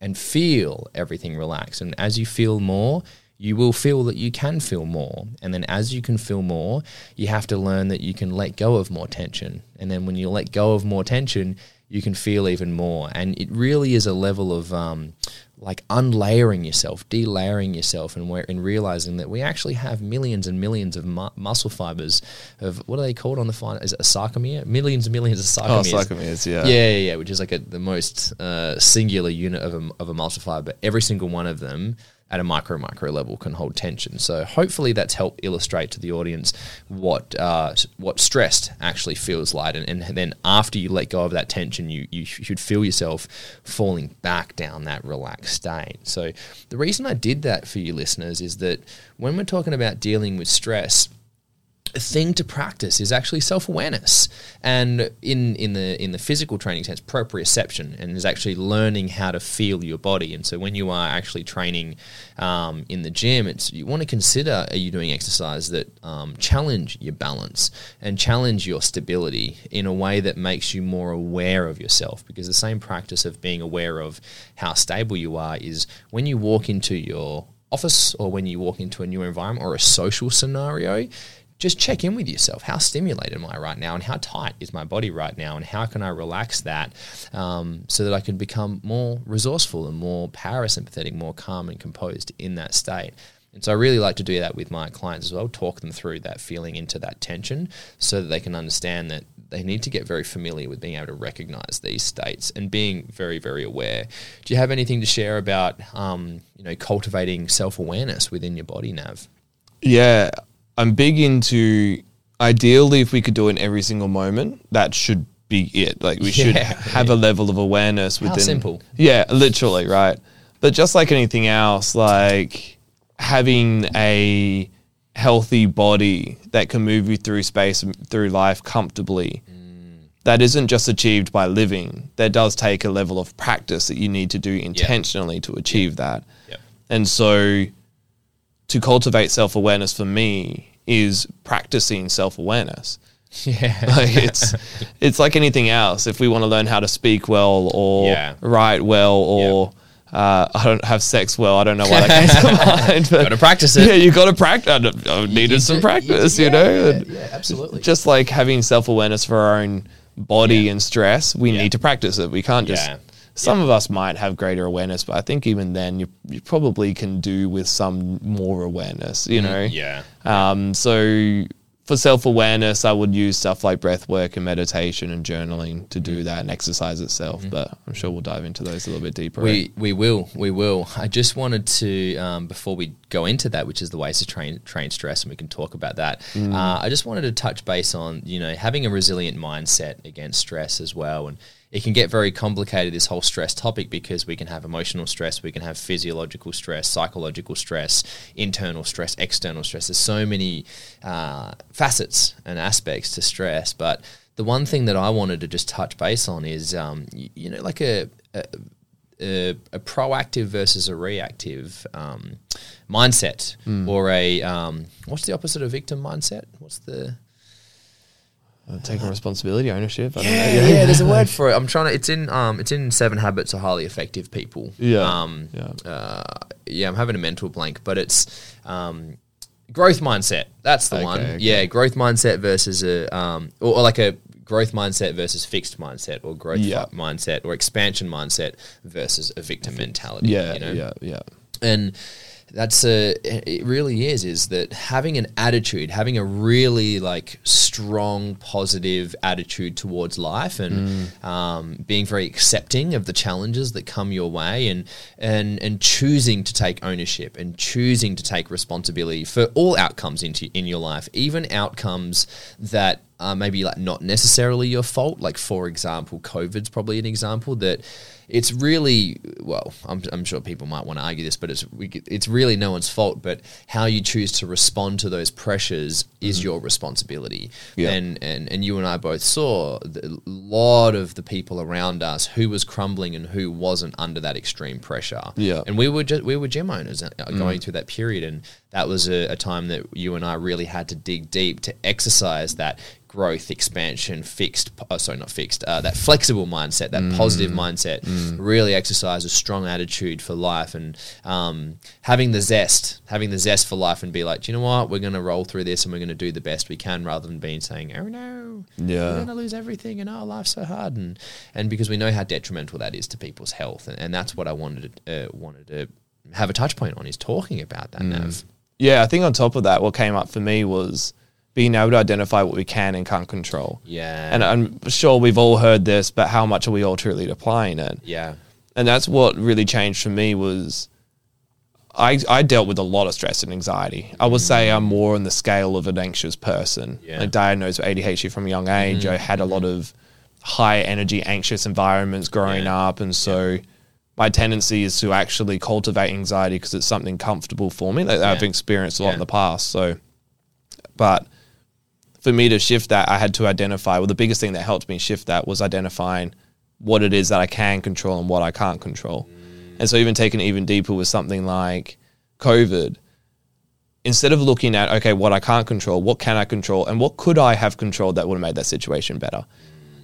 and feel everything relax. And as you feel more, you will feel that you can feel more. And then as you can feel more, you have to learn that you can let go of more tension. And then when you let go of more tension, you can feel even more. And it really is a level of um, like unlayering yourself, delayering yourself, and we're in realizing that we actually have millions and millions of mu- muscle fibers of what are they called on the final? Is it a sarcomere? Millions and millions of sarcomeres. Oh, sarcomeres, yeah. Yeah, yeah, yeah which is like a, the most uh, singular unit of a, of a muscle fiber. But every single one of them at a micro micro level can hold tension. So hopefully that's helped illustrate to the audience what uh, what stressed actually feels like, and, and, then after you let go of that tension, you you should feel yourself falling back down that relaxed state. So the reason I did that for you listeners is that when we're talking about dealing with stress thing to practice is actually self-awareness. And in in the in the physical training sense proprioception and is actually learning how to feel your body. And so when you are actually training um, in the gym it's you want to consider are you doing exercise that um, challenge your balance and challenge your stability in a way that makes you more aware of yourself? Because the same practice of being aware of how stable you are is when you walk into your office or when you walk into a new environment or a social scenario just check in with yourself. How stimulated am I right now, and how tight is my body right now, and how can I relax that um, so that I can become more resourceful and more parasympathetic, more calm and composed in that state. And so I really like to do that with my clients as well, talk them through that feeling into that tension so that they can understand that they need to get very familiar with being able to recognize these states and being very, very aware. Do you have anything to share about, um, you know, cultivating self awareness within your body, Nav? Yeah, I'm big into ideally if we could do it in every single moment, that should be it. Like we yeah, should have yeah. a level of awareness within. How simple. Yeah, literally, right. But just like anything else, like having a healthy body that can move you through space through life comfortably. Mm. That isn't just achieved by living. That does take a level of practice that you need to do intentionally to achieve that. Yep. And so to cultivate self awareness for me is practicing self awareness. Yeah, like it's it's like anything else. If we want to learn how to speak well or yeah. write well or uh, I don't have sex well. I don't know why that came to mind. Got to practice it. Yeah, you got to practice. I, needed some practice, you, you know. Yeah, yeah, absolutely. Just like having self awareness for our own body and stress, we need to practice it. We can't just some yeah. of us might have greater awareness, but I think even then you, you probably can do with some more awareness, you mm-hmm. know? Yeah. Um, so for self awareness, I would use stuff like breath work and meditation and journaling to do mm-hmm. that and exercise itself. Mm-hmm. But I'm sure we'll dive into those a little bit deeper. We right? we will we will. I just wanted to um, before we go into that, which is the ways to train train stress, and we can talk about that. Mm. Uh, I just wanted to touch base on you know having a resilient mindset against stress as well, and it can get very complicated this whole stress topic because we can have emotional stress, we can have physiological stress, psychological stress, internal stress, external stress. There's so many uh, facets and aspects to stress, but the one thing that I wanted to just touch base on is, um, you, you, know, like a, a a, a, proactive versus a reactive um, mindset, mm. or a um, what's the opposite of victim mindset? What's the taking responsibility, ownership. I yeah, yeah, yeah, there's a word for it. I'm trying to. It's in. Um, it's in Seven Habits of Highly Effective People. Yeah. Um, yeah. Uh, yeah. I'm having a mental blank, but it's um, growth mindset. That's the okay, one. Okay. Yeah, growth mindset versus a um, or, or, like a growth mindset versus fixed mindset, or growth yeah. mindset, or expansion mindset versus a victim mentality. Yeah. You know? Yeah. Yeah. And that's a it really is is that having an attitude having a really like strong positive attitude towards life and mm. um, being very accepting of the challenges that come your way and and and choosing to take ownership and choosing to take responsibility for all outcomes into in your life even outcomes that are maybe like not necessarily your fault like for example covid's probably an example that it's really well. I'm, I'm sure people might want to argue this, but it's it's really no one's fault. But how you choose to respond to those pressures is mm. your responsibility. Yeah. And and and you and I both saw a lot of the people around us who was crumbling and who wasn't under that extreme pressure. Yeah. And we were just we were gym owners uh, going mm. through that period, and that was a, a time that you and I really had to dig deep to exercise that growth, expansion, fixed, oh, sorry, not fixed, uh, that flexible mindset, that mm. positive mindset, mm. really exercise a strong attitude for life and um, having the zest, having the zest for life and be like, you know what, we're going to roll through this and we're going to do the best we can rather than being saying, oh no, yeah. we're going to lose everything and our oh, life's so hard. And, and because we know how detrimental that is to people's health. And, and that's what I wanted to, uh, wanted to have a touch point on is talking about that, mm. Nav. Yeah, I think on top of that, what came up for me was being able to identify what we can and can't control. Yeah. And I'm sure we've all heard this, but how much are we all truly applying it? Yeah. And that's what really changed for me was I, I dealt with a lot of stress and anxiety. I would say I'm more on the scale of an anxious person. Yeah. Like diagnosed with ADHD from a young age. Mm-hmm. I had a lot of high energy, anxious environments growing yeah. up. And so yeah. my tendency is to actually cultivate anxiety because it's something comfortable for me that I've experienced a lot in the past. So, but for me to shift that, I had to identify. Well, the biggest thing that helped me shift that was identifying what it is that I can control and what I can't control. And so, even taking it even deeper with something like COVID, instead of looking at, okay, what I can't control, what can I control, and what could I have controlled that would have made that situation better?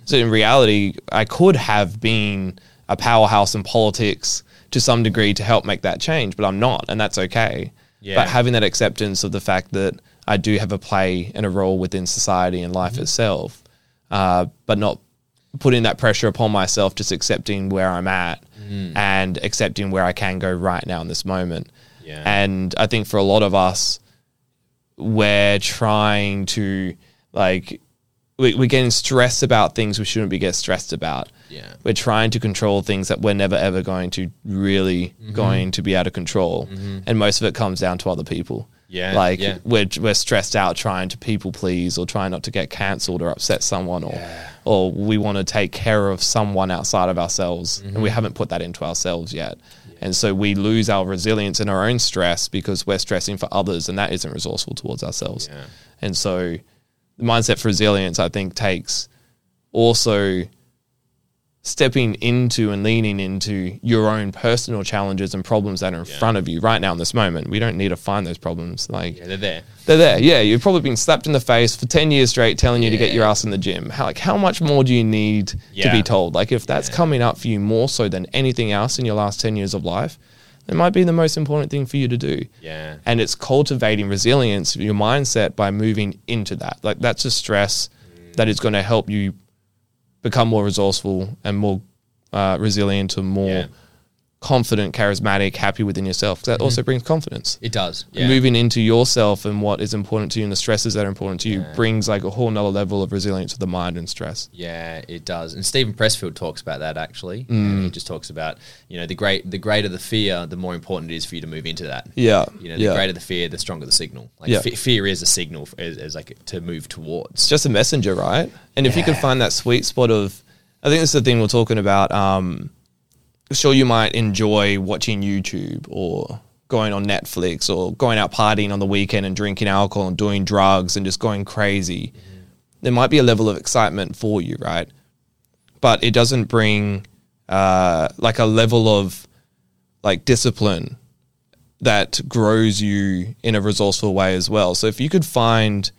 So, in reality, I could have been a powerhouse in politics to some degree to help make that change, but I'm not, and that's okay. Yeah. But having that acceptance of the fact that I do have a play and a role within society and life mm-hmm. itself, uh, but not putting that pressure upon myself, just accepting where I'm at mm. and accepting where I can go right now in this moment. Yeah. And I think for a lot of us, we're trying to like we, are getting stressed about things we shouldn't be getting stressed about. Yeah. We're trying to control things that we're never ever going to really mm-hmm. going to be out of control. Mm-hmm. And most of it comes down to other people. Yeah. Like yeah. we're we're stressed out trying to people please or trying not to get cancelled or upset someone or yeah. or we want to take care of someone outside of ourselves mm-hmm. and we haven't put that into ourselves yet. Yeah. And so we lose our resilience and our own stress because we're stressing for others and that isn't resourceful towards ourselves. And so the mindset for resilience I think takes also stepping into and leaning into your own personal challenges and problems that are in yeah. front of you right now in this moment. We don't need to find those problems. Like yeah, they're there. They're there. Yeah, you've probably been slapped in the face for ten years straight, telling you yeah. to get your ass in the gym. How like how much more do you need to be told? Like if that's coming up for you more so than anything else in your last ten years of life. It might be the most important thing for you to do. Yeah. And it's cultivating resilience, your mindset by moving into that. Like that's a stress mm. that is going to help you become more resourceful and more uh, resilient and more yeah confident, charismatic, happy within yourself. That mm-hmm. also brings confidence. It does. Yeah. Moving into yourself and what is important to you and the stresses that are important to you yeah. brings like a whole nother level of resilience to the mind and stress. Yeah, it does. And Steven Pressfield talks about that actually. Mm. he just talks about, you know, the great the greater the fear, the more important it is for you to move into that. Yeah. You know, the yeah. greater the fear, the stronger the signal. Like yeah. F- fear is a signal as, as, like to move towards. It's just a messenger, right? And if you can find that sweet spot of I think that's the thing we're talking about. Um, sure, you might enjoy watching YouTube or going on Netflix or going out partying on the weekend and drinking alcohol and doing drugs and just going crazy. Mm-hmm. There might be a level of excitement for you, right? But it doesn't bring uh, like a level of like discipline that grows you in a resourceful way as well. So if you could find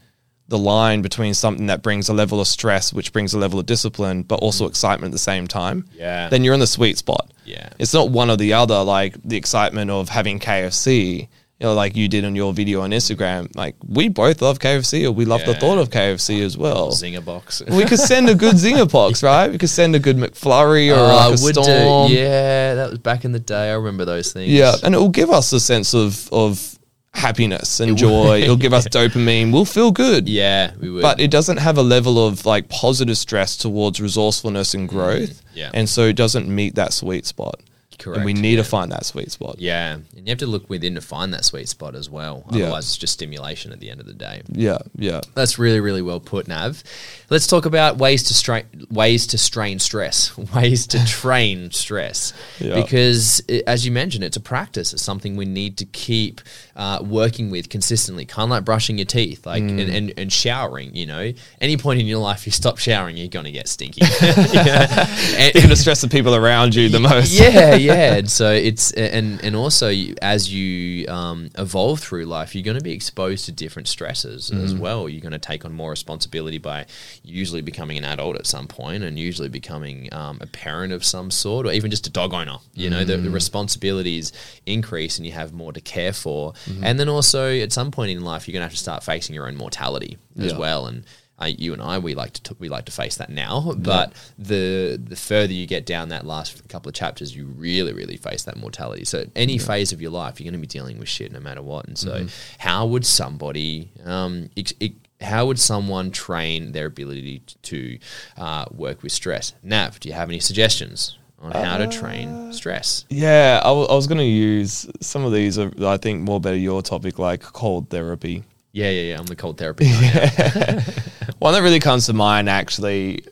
the line between something that brings a level of stress, which brings a level of discipline, but also mm. excitement at the same time, yeah, then you're in the sweet spot. Yeah, it's not one or the other. Like the excitement of having KFC you know, like you did on your video on Instagram, like we both love KFC or we love yeah. the thought of KFC as well. Zinger box. we could send a good Zinger box, right? We could send a good McFlurry or uh, like a Storm. Do, yeah, that was back in the day. I remember those things. Yeah, and it will give us a sense of of happiness and joy. It'll give us dopamine. We'll feel good. Yeah, we would. But it doesn't have a level of like positive stress towards resourcefulness and growth. Mm, yeah. And so it doesn't meet that sweet spot. Correct. And we need yeah. to find that sweet spot. Yeah. And you have to look within to find that sweet spot as well. Otherwise, yeah. it's just stimulation at the end of the day. Yeah. Yeah. That's really, really well put, Nav. Let's talk about ways to strain, ways to strain stress, ways to train stress. Yeah. Because, it, as you mentioned, it's a practice. It's something we need to keep uh, working with consistently, kind of like brushing your teeth, like mm. and, and, and, showering. You know, any point in your life you stop showering, you're gonna get stinky. and, you're gonna stress the people around you the most. yeah, yeah. And so it's and and also as you um, evolve through life, you're going to be exposed to different stresses mm. as well. You're going to take on more responsibility by usually becoming an adult at some point, and usually becoming um, a parent of some sort, or even just a dog owner. You know, mm. the, the, mm. responsibilities increase, and you have more to care for. Mm-hmm. And then also at some point in life, you're going to have to start facing your own mortality yeah. as well, and uh, you and I, we like to t- we like to face that now. But yeah. the the further you get down that last couple of chapters, you really really face that mortality. So any yeah. phase of your life, you're going to be dealing with shit no matter what. And so, mm-hmm. how would somebody um, ex- ex- how would someone train their ability to uh, work with stress? Nav, do you have any suggestions? on how to train uh, stress. Yeah, I, w- I was going to use some of these. Are, I think more better your topic, like cold therapy. Yeah, yeah, yeah. I'm the cold therapy. Yeah. One that really comes to mind actually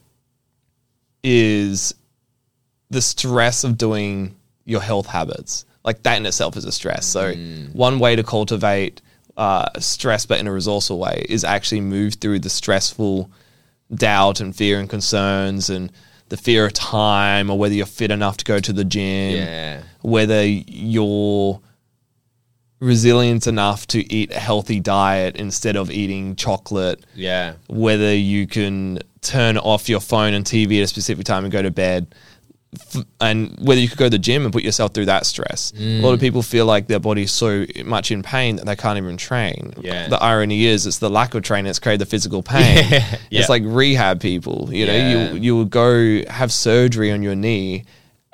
is the stress of doing your health habits. Like that in itself is a stress. So mm. one way to cultivate uh, stress, but in a resourceful way, is actually move through the stressful doubt and fear and concerns and the fear of time or whether you're fit enough to go to the gym. Yeah. Whether you're resilient enough to eat a healthy diet instead of eating chocolate. Yeah. Whether you can turn off your phone and TV at a specific time and go to bed. And whether you could go to the gym and put yourself through that stress. Mm. A lot of people feel like their body's so much in pain that they can't even train. Yeah. The irony is, it's the lack of training that's created the physical pain. yeah. It's like rehab people. You know, yeah. you you will go have surgery on your knee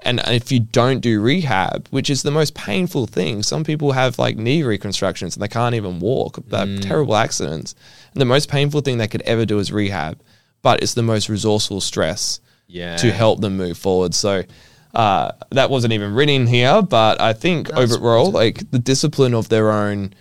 and if you don't do rehab, which is the most painful thing, some people have like knee reconstructions and they can't even walk. They're mm. terrible accidents. And the most painful thing they could ever do is rehab, but it's the most resourceful stress yeah. to help them move forward. So uh, that wasn't even written here, but I think That's overall, like the discipline of their own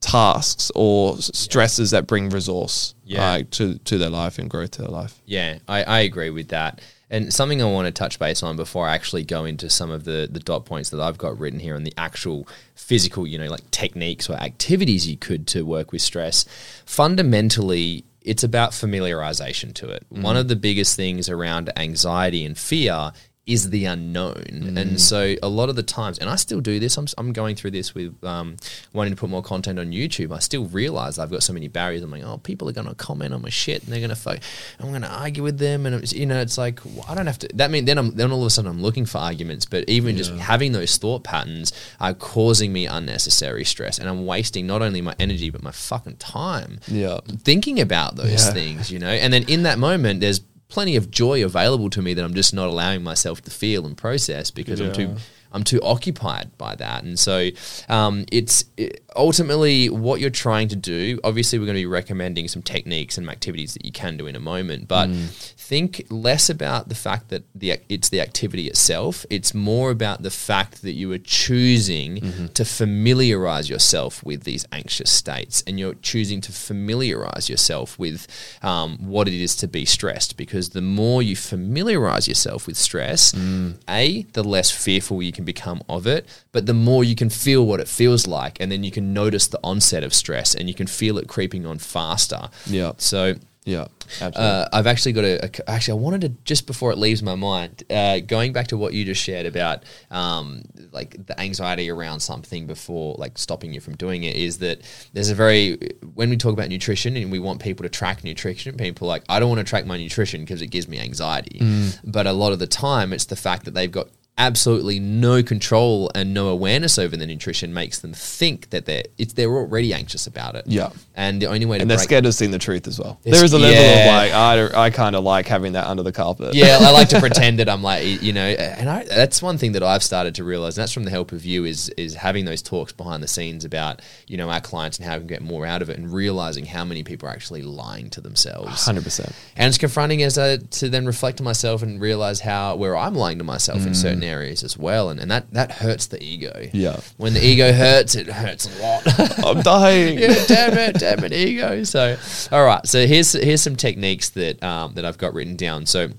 tasks or stresses yeah. that bring resource yeah. uh, to to their life and growth to their life. Yeah, I, I agree with that. And something I want to touch base on before I actually go into some of the, the dot points that I've got written here on the actual physical, you know, like techniques or activities you could to work with stress. Fundamentally, it's about familiarization to it. Mm. One of the biggest things around anxiety and fear is the unknown. Mm. And so a lot of the times, and I still do this, I'm, I'm going through this with um, wanting to put more content on YouTube. I still realize I've got so many barriers. I'm like, oh, people are going to comment on my shit and they're going to, fo- I'm going to argue with them. And, it's, you know, it's like, well, I don't have to, that mean, then I'm, then all of a sudden I'm looking for arguments. But even yeah. just having those thought patterns are causing me unnecessary stress. And I'm wasting not only my energy, but my fucking time yeah. thinking about those yeah. things, you know? And then in that moment, there's plenty of joy available to me that I'm just not allowing myself to feel and process because yeah. I'm too I'm too occupied by that. And so um, it's it, ultimately what you're trying to do. Obviously, we're going to be recommending some techniques and activities that you can do in a moment, but mm. think less about the fact that the it's the activity itself. It's more about the fact that you are choosing mm-hmm. to familiarize yourself with these anxious states, and you're choosing to familiarize yourself with um, what it is to be stressed. Because the more you familiarize yourself with stress, mm. a the less fearful you can become of it, but the more you can feel what it feels like, and then you can notice the onset of stress, and you can feel it creeping on faster. Yeah. So yeah, uh, I've actually got a, a, Actually, I wanted to just before it leaves my mind, uh, going back to what you just shared about, um, like the anxiety around something before, like stopping you from doing it, is that there's a very when we talk about nutrition and we want people to track nutrition, people like I don't want to track my nutrition because it gives me anxiety. Mm. But a lot of the time, it's the fact that they've got absolutely no control and no awareness over the nutrition makes them think that they're it's they're already anxious about it. Yeah, and the only way to and they're scared of seeing the truth as well. There is a level yeah. of like I, I kind of like having that under the carpet. Yeah, I like to pretend that I'm like you know, and I, that's one thing that I've started to realize. And that's from the help of you is is having those talks behind the scenes about you know our clients and how we can get more out of it, and realizing how many people are actually lying to themselves. Hundred percent. And it's confronting as a, to then reflect on myself and realize how where I'm lying to myself mm. in certain certain areas as well, and, and that that hurts the ego. Yeah, when the ego hurts, it hurts a lot. I'm dying. yeah, damn it, damn it, ego. So, all right. So here's here's some techniques that um, that I've got written down. So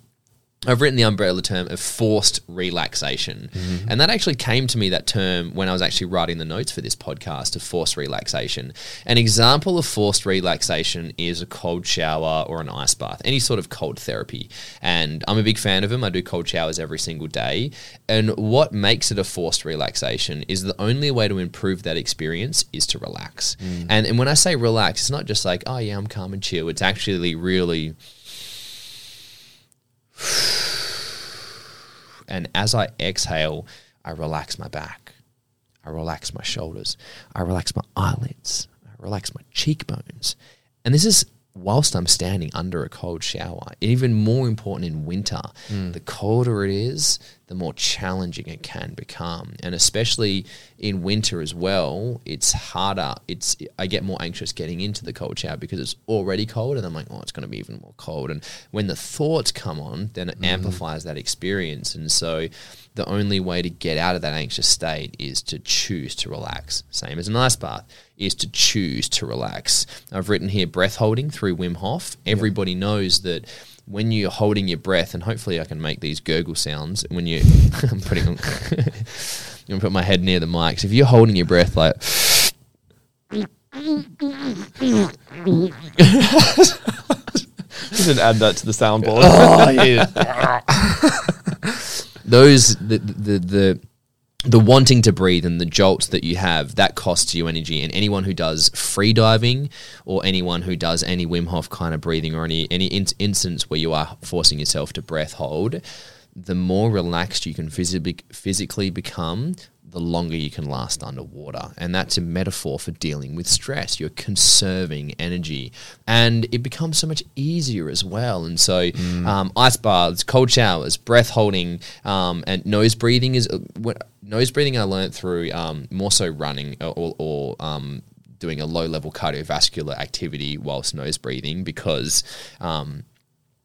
I've written the umbrella term of forced relaxation. Mm-hmm. And that actually came to me, that term, when I was actually writing the notes for this podcast of forced relaxation. An example of forced relaxation is a cold shower or an ice bath, any sort of cold therapy. And I'm a big fan of them. I do cold showers every single day. And what makes it a forced relaxation is the only way to improve that experience is to relax. Mm. And, and when I say relax, it's not just like, oh, yeah, I'm calm and chill. It's actually really and as I exhale, I relax my back. I relax my shoulders. I relax my eyelids. I relax my cheekbones. And this is whilst I'm standing under a cold shower. Even more important in winter, mm. the colder it is, the more challenging it can become. And especially in winter as well, it's harder. It's I get more anxious getting into the cold shower because it's already cold and I'm like, oh, it's going to be even more cold. And when the thoughts come on, then it mm. amplifies that experience. And so the only way to get out of that anxious state is to choose to relax. Same as an ice bath, is to choose to relax. I've written here breath holding through Wim Hof. Everybody yep. knows that when you're holding your breath, and hopefully I can make these gurgle sounds when you, I'm putting, I'm gonna put my head near the mic. So if you're holding your breath like, you should add that to the soundboard. oh, yeah those the the the the wanting to breathe and the jolt that you have that costs you energy. And anyone who does free diving or anyone who does any Wim Hof kind of breathing or any any in- instance where you are forcing yourself to breath hold the more relaxed you can physically physically become the longer you can last underwater. And that's a metaphor for dealing with stress. You're conserving energy. And it becomes so much easier as well. And so, mm. um, ice baths, cold showers, breath holding, um, and nose breathing is. Uh, nose breathing I learned through um, more so running or, or um, doing a low level cardiovascular activity whilst nose breathing because um,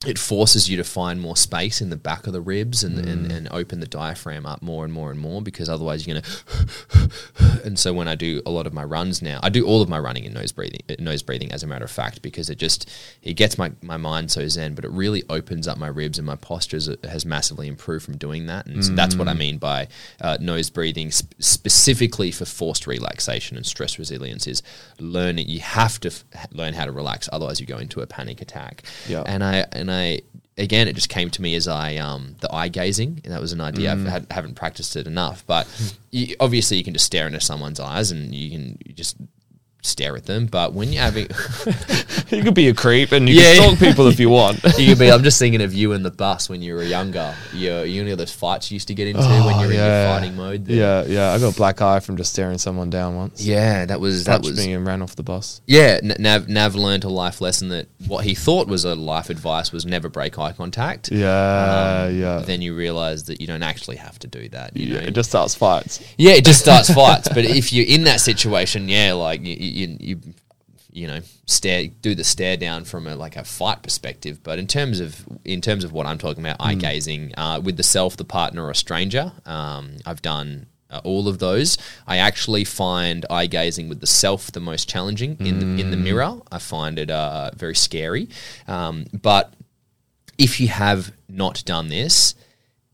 it forces you to find more space in the back of the ribs and, mm. and, and open the diaphragm up more and more and more because otherwise you're going to. and so when I do a lot of my runs now, I do all of my running in nose breathing, nose breathing as a matter of fact, because it just it gets my, my mind so zen, but it really opens up my ribs and my posture has massively improved from doing that. And mm. so that's what I mm. mean by uh, nose breathing sp- specifically for forced relaxation and stress resilience is learning. You have to f- learn how to relax, otherwise you go into a panic attack. Yeah. And I and and I again, it just came to me as I um, the eye gazing, and that was an idea. Mm. I haven't practiced it enough, but you, obviously you can just stare into someone's eyes, and you can just stare at them. But when you're having, you could be a creep and you Yeah, can yeah. stalk people if you want. you could be. I'm just thinking of you in the bus when you were younger. You, you know those fights you used to get into when Oh, you're in your fighting mode. there? yeah, yeah. I got a black eye from just staring someone down once. yeah. That was that was me and ran off the bus. Yeah, N- Nav Nav learned a life lesson that what he thought was a life advice was never break eye contact. Yeah, Um, yeah. Then you realize that you don't actually have to do that. Yeah, know? it just starts fights. yeah, it just starts fights. But if you're in that situation, yeah, like you, you, you, you know, stare, do the stare down from a like a fight perspective. But in terms of in terms of what I'm talking about, eye gazing uh, with the self, the partner, or a stranger, um, I've done. Uh, all of those, I actually find eye gazing with the self the most challenging in the, in the mirror. I find it uh, very scary, um, but if you have not done this,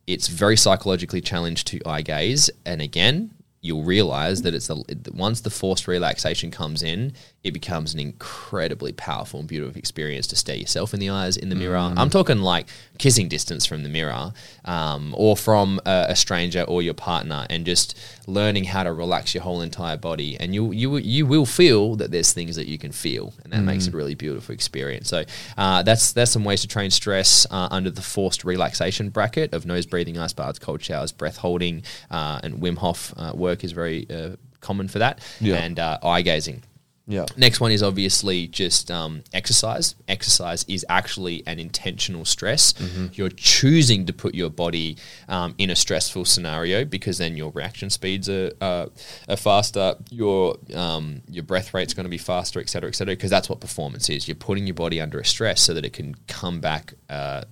it's very psychologically challenged to eye gaze. And again, you'll realize that it's a, once the forced relaxation comes in, it becomes an incredibly powerful and beautiful experience to stare yourself in the eyes in the mirror. I'm talking like kissing distance from the mirror, um, or from a, a stranger or your partner, and just learning how to relax your whole entire body. And you you you will feel that there's things that you can feel, and that makes it a really beautiful experience. So uh, that's that's some ways to train stress uh, under the forced relaxation bracket of nose breathing, ice baths, cold showers, breath holding, uh, and Wim Hof uh, work is very uh, common for that, Yeah. and uh, eye gazing. Yeah. Next one is obviously just um, exercise. Exercise is actually an intentional stress. You're choosing to put your body um, in a stressful scenario because then your reaction speeds are, uh, are faster. Your um, your breath rate's going to be faster, et cetera, et cetera. Because that's what performance is. You're putting your body under a stress so that it can come back uh,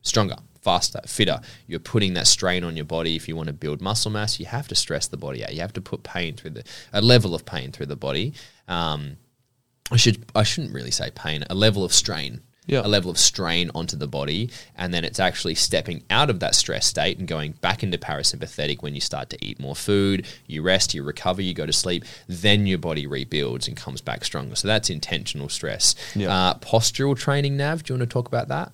stronger, faster, fitter. You're putting that strain on your body. If you want to build muscle mass, you have to stress the body out. You have to put pain through the a level of pain through the body. Um, I should I shouldn't really say pain. A level of strain. Yeah. A level of strain onto the body, and then it's actually stepping out of that stress state and going back into parasympathetic when you start to eat more food, you rest, you recover, you go to sleep, then your body rebuilds and comes back stronger. So that's intentional stress. Yeah. Uh, postural training, Nav. Do you want to talk about that?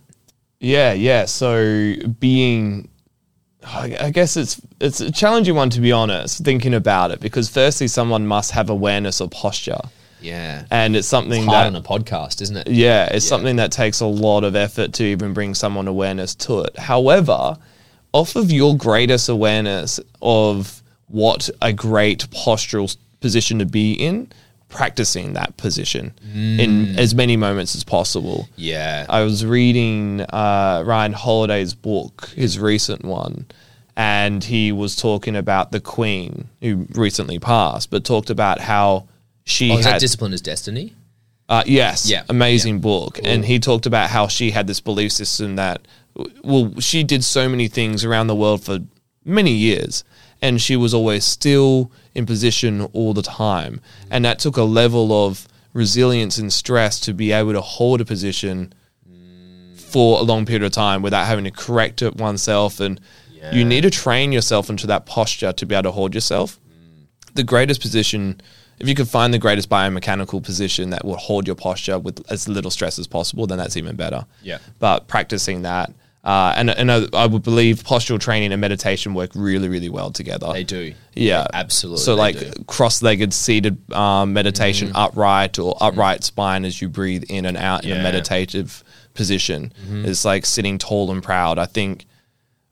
Yeah, yeah. So being, I I guess it's it's a challenging one to be honest. Thinking about it because firstly, someone must have awareness of posture, Yeah. and it's something hard that on a podcast, isn't it? yeah, it's something that takes a lot of effort to even bring someone awareness to it. However, off of your greatest awareness of what a great postural position to be in, practicing that position in as many moments as possible. Yeah. I was reading uh, Ryan Holiday's book, his recent one, and he was talking about the Queen, who recently passed, but talked about how she oh, had. Discipline is Destiny? uh, yes, Yeah, amazing book. And he talked about how she had this belief system that, well, she did so many things around the world for many years, and she was always still in position all the time. And that took a level of resilience and stress to be able to hold a position for a long period of time without having to correct it oneself. And you need to train yourself into that posture to be able to hold yourself. The greatest position, if you could find the greatest biomechanical position that will hold your posture with as little stress as possible, then that's even better. Yeah. But practicing that, uh, and and I, I would believe postural training and meditation work really, really well together. They do. Yeah, absolutely. So like do. Mm-hmm. cross-legged seated um, meditation, upright or upright spine as you breathe in and out in Yeah. Mm-hmm. a meditative position is like sitting tall and proud. I think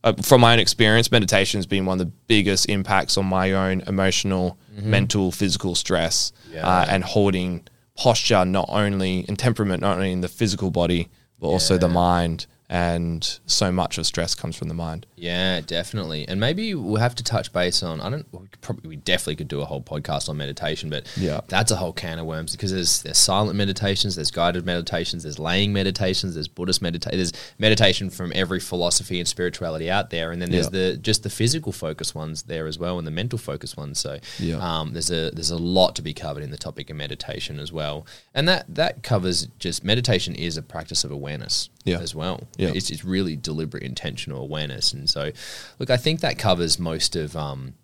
uh, from my own experience, meditation has been one of the biggest impacts on my own emotional, mental, physical stress, uh, Mm-hmm. And holding posture not only in temperament, not only in the physical body, but also the mind. And so much of stress comes from the mind. Yeah, definitely. And maybe we'll have to touch base on. I don't. We could probably we definitely could do a whole podcast on meditation, but Yeah. that's a whole can of worms because there's there's silent meditations, there's guided meditations, there's laying meditations, there's Buddhist meditation, there's meditation from every philosophy and spirituality out there, and then there's Yeah. the just the physical focus ones there as well, and the mental focus ones. So Yeah. um, there's a there's a lot to be covered in the topic of meditation as well, and that that covers just meditation is a practice of awareness Yeah. as well. Yeah. It's, it's really deliberate, intentional awareness. And so, look, I think that covers most of um,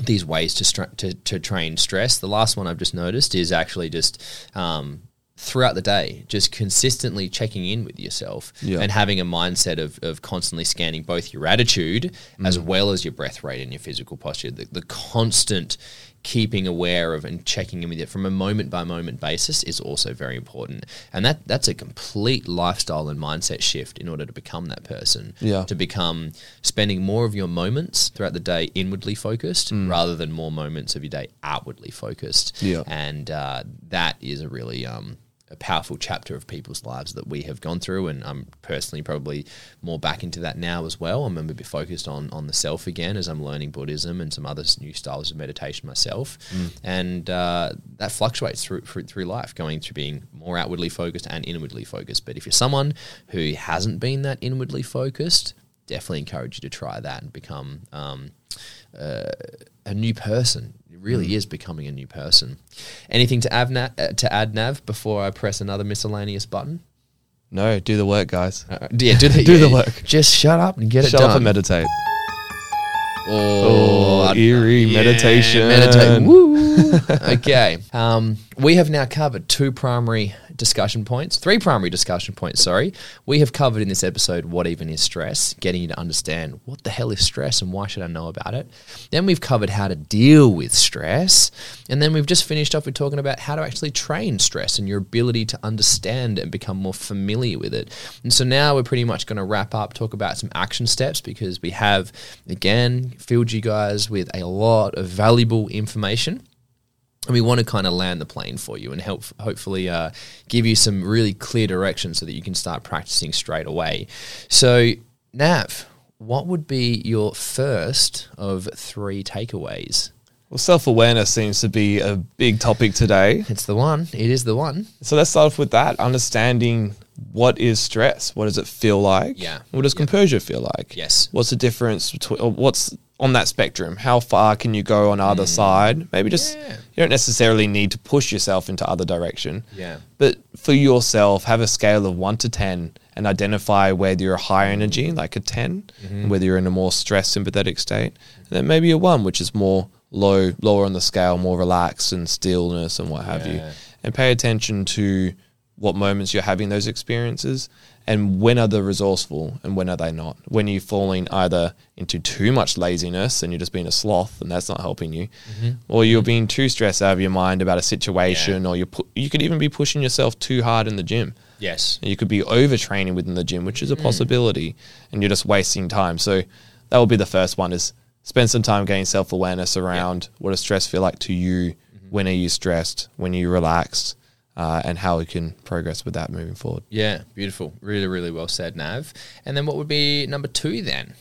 these ways to, stra- to to train stress. The last one I've just noticed is actually just um, throughout the day, just consistently checking in with yourself Yeah. and having a mindset of, of constantly scanning both your attitude Mm. as well as your breath rate and your physical posture. The, the constant keeping aware of and checking in with it from a moment by moment basis is also very important. And that that's a complete lifestyle and mindset shift in order to become that person. Yeah. To become spending more of your moments throughout the day inwardly focused rather than more moments of your day outwardly focused. Mm. Yeah. And uh, that is a really um, a powerful chapter of people's lives that we have gone through, and I'm personally probably more back into that now as well. I'm a bit focused on on the self again as I'm learning Buddhism and some other new styles of meditation myself, and uh, that fluctuates through, through through life, going through being more outwardly focused and inwardly focused. But if you're someone who hasn't been that inwardly focused, definitely encourage you to try that and become um, uh, a new person. Really is becoming a new person. Anything to add, Na- uh, to add, Nav, before I press another miscellaneous button? No, do the work, guys. Uh, yeah, do the, Do yeah, the work. Just shut up and get it. Shut up done. and meditate. Oh, Oh, eerie meditation. Meditate. Woo. okay. Um, we have now covered two primary discussion points, three primary discussion points, sorry. We have covered in this episode what even is stress, getting you to understand what the hell is stress and why should I know about it. Then we've covered how to deal with stress. And then we've just finished off with talking about how to actually train stress and your ability to understand and become more familiar with it. And so now we're pretty much going to wrap up, talk about some action steps because we have, again, filled you guys with a lot of valuable information. And we want to kind of land the plane for you and help, hopefully, uh, give you some really clear direction so that you can start practicing straight away. So, Nav, what would be your first of three takeaways? Well, self awareness seems to be a big topic today. It's the one. It is the one. So let's start off with that understanding what is stress? What does it feel like? Yeah. What does composure feel like? Yes. What's the difference between, what's on that spectrum? How far can you go on either side? Maybe just, Mm. Yeah. you don't necessarily need to push yourself into other direction. Yeah. But for yourself, have a scale of one to 10 and identify whether you're a higher energy, like a 10, Mm-hmm. and whether you're in a more stress sympathetic state. And then maybe a one, which is more low, lower on the scale, more relaxed and stillness and what have you. And pay attention to what moments you're having those experiences and when are they resourceful and when are they not. When you're falling either into too much laziness and you're just being a sloth and that's not helping you, Mm-hmm. or you're being too stressed out of your mind about a situation, or you pu- you could even be pushing yourself too hard in the gym. Yes. You could be overtraining within the gym, which is a Mm. possibility, and you're just wasting time. So that will be the first one: is spend some time getting self awareness around what does stress feel like to you. Mm-hmm. When are you stressed? When are you relaxed? Uh, and how we can progress with that moving forward. Yeah. Beautiful. Really, really well said, Nav. And then what would be number two then?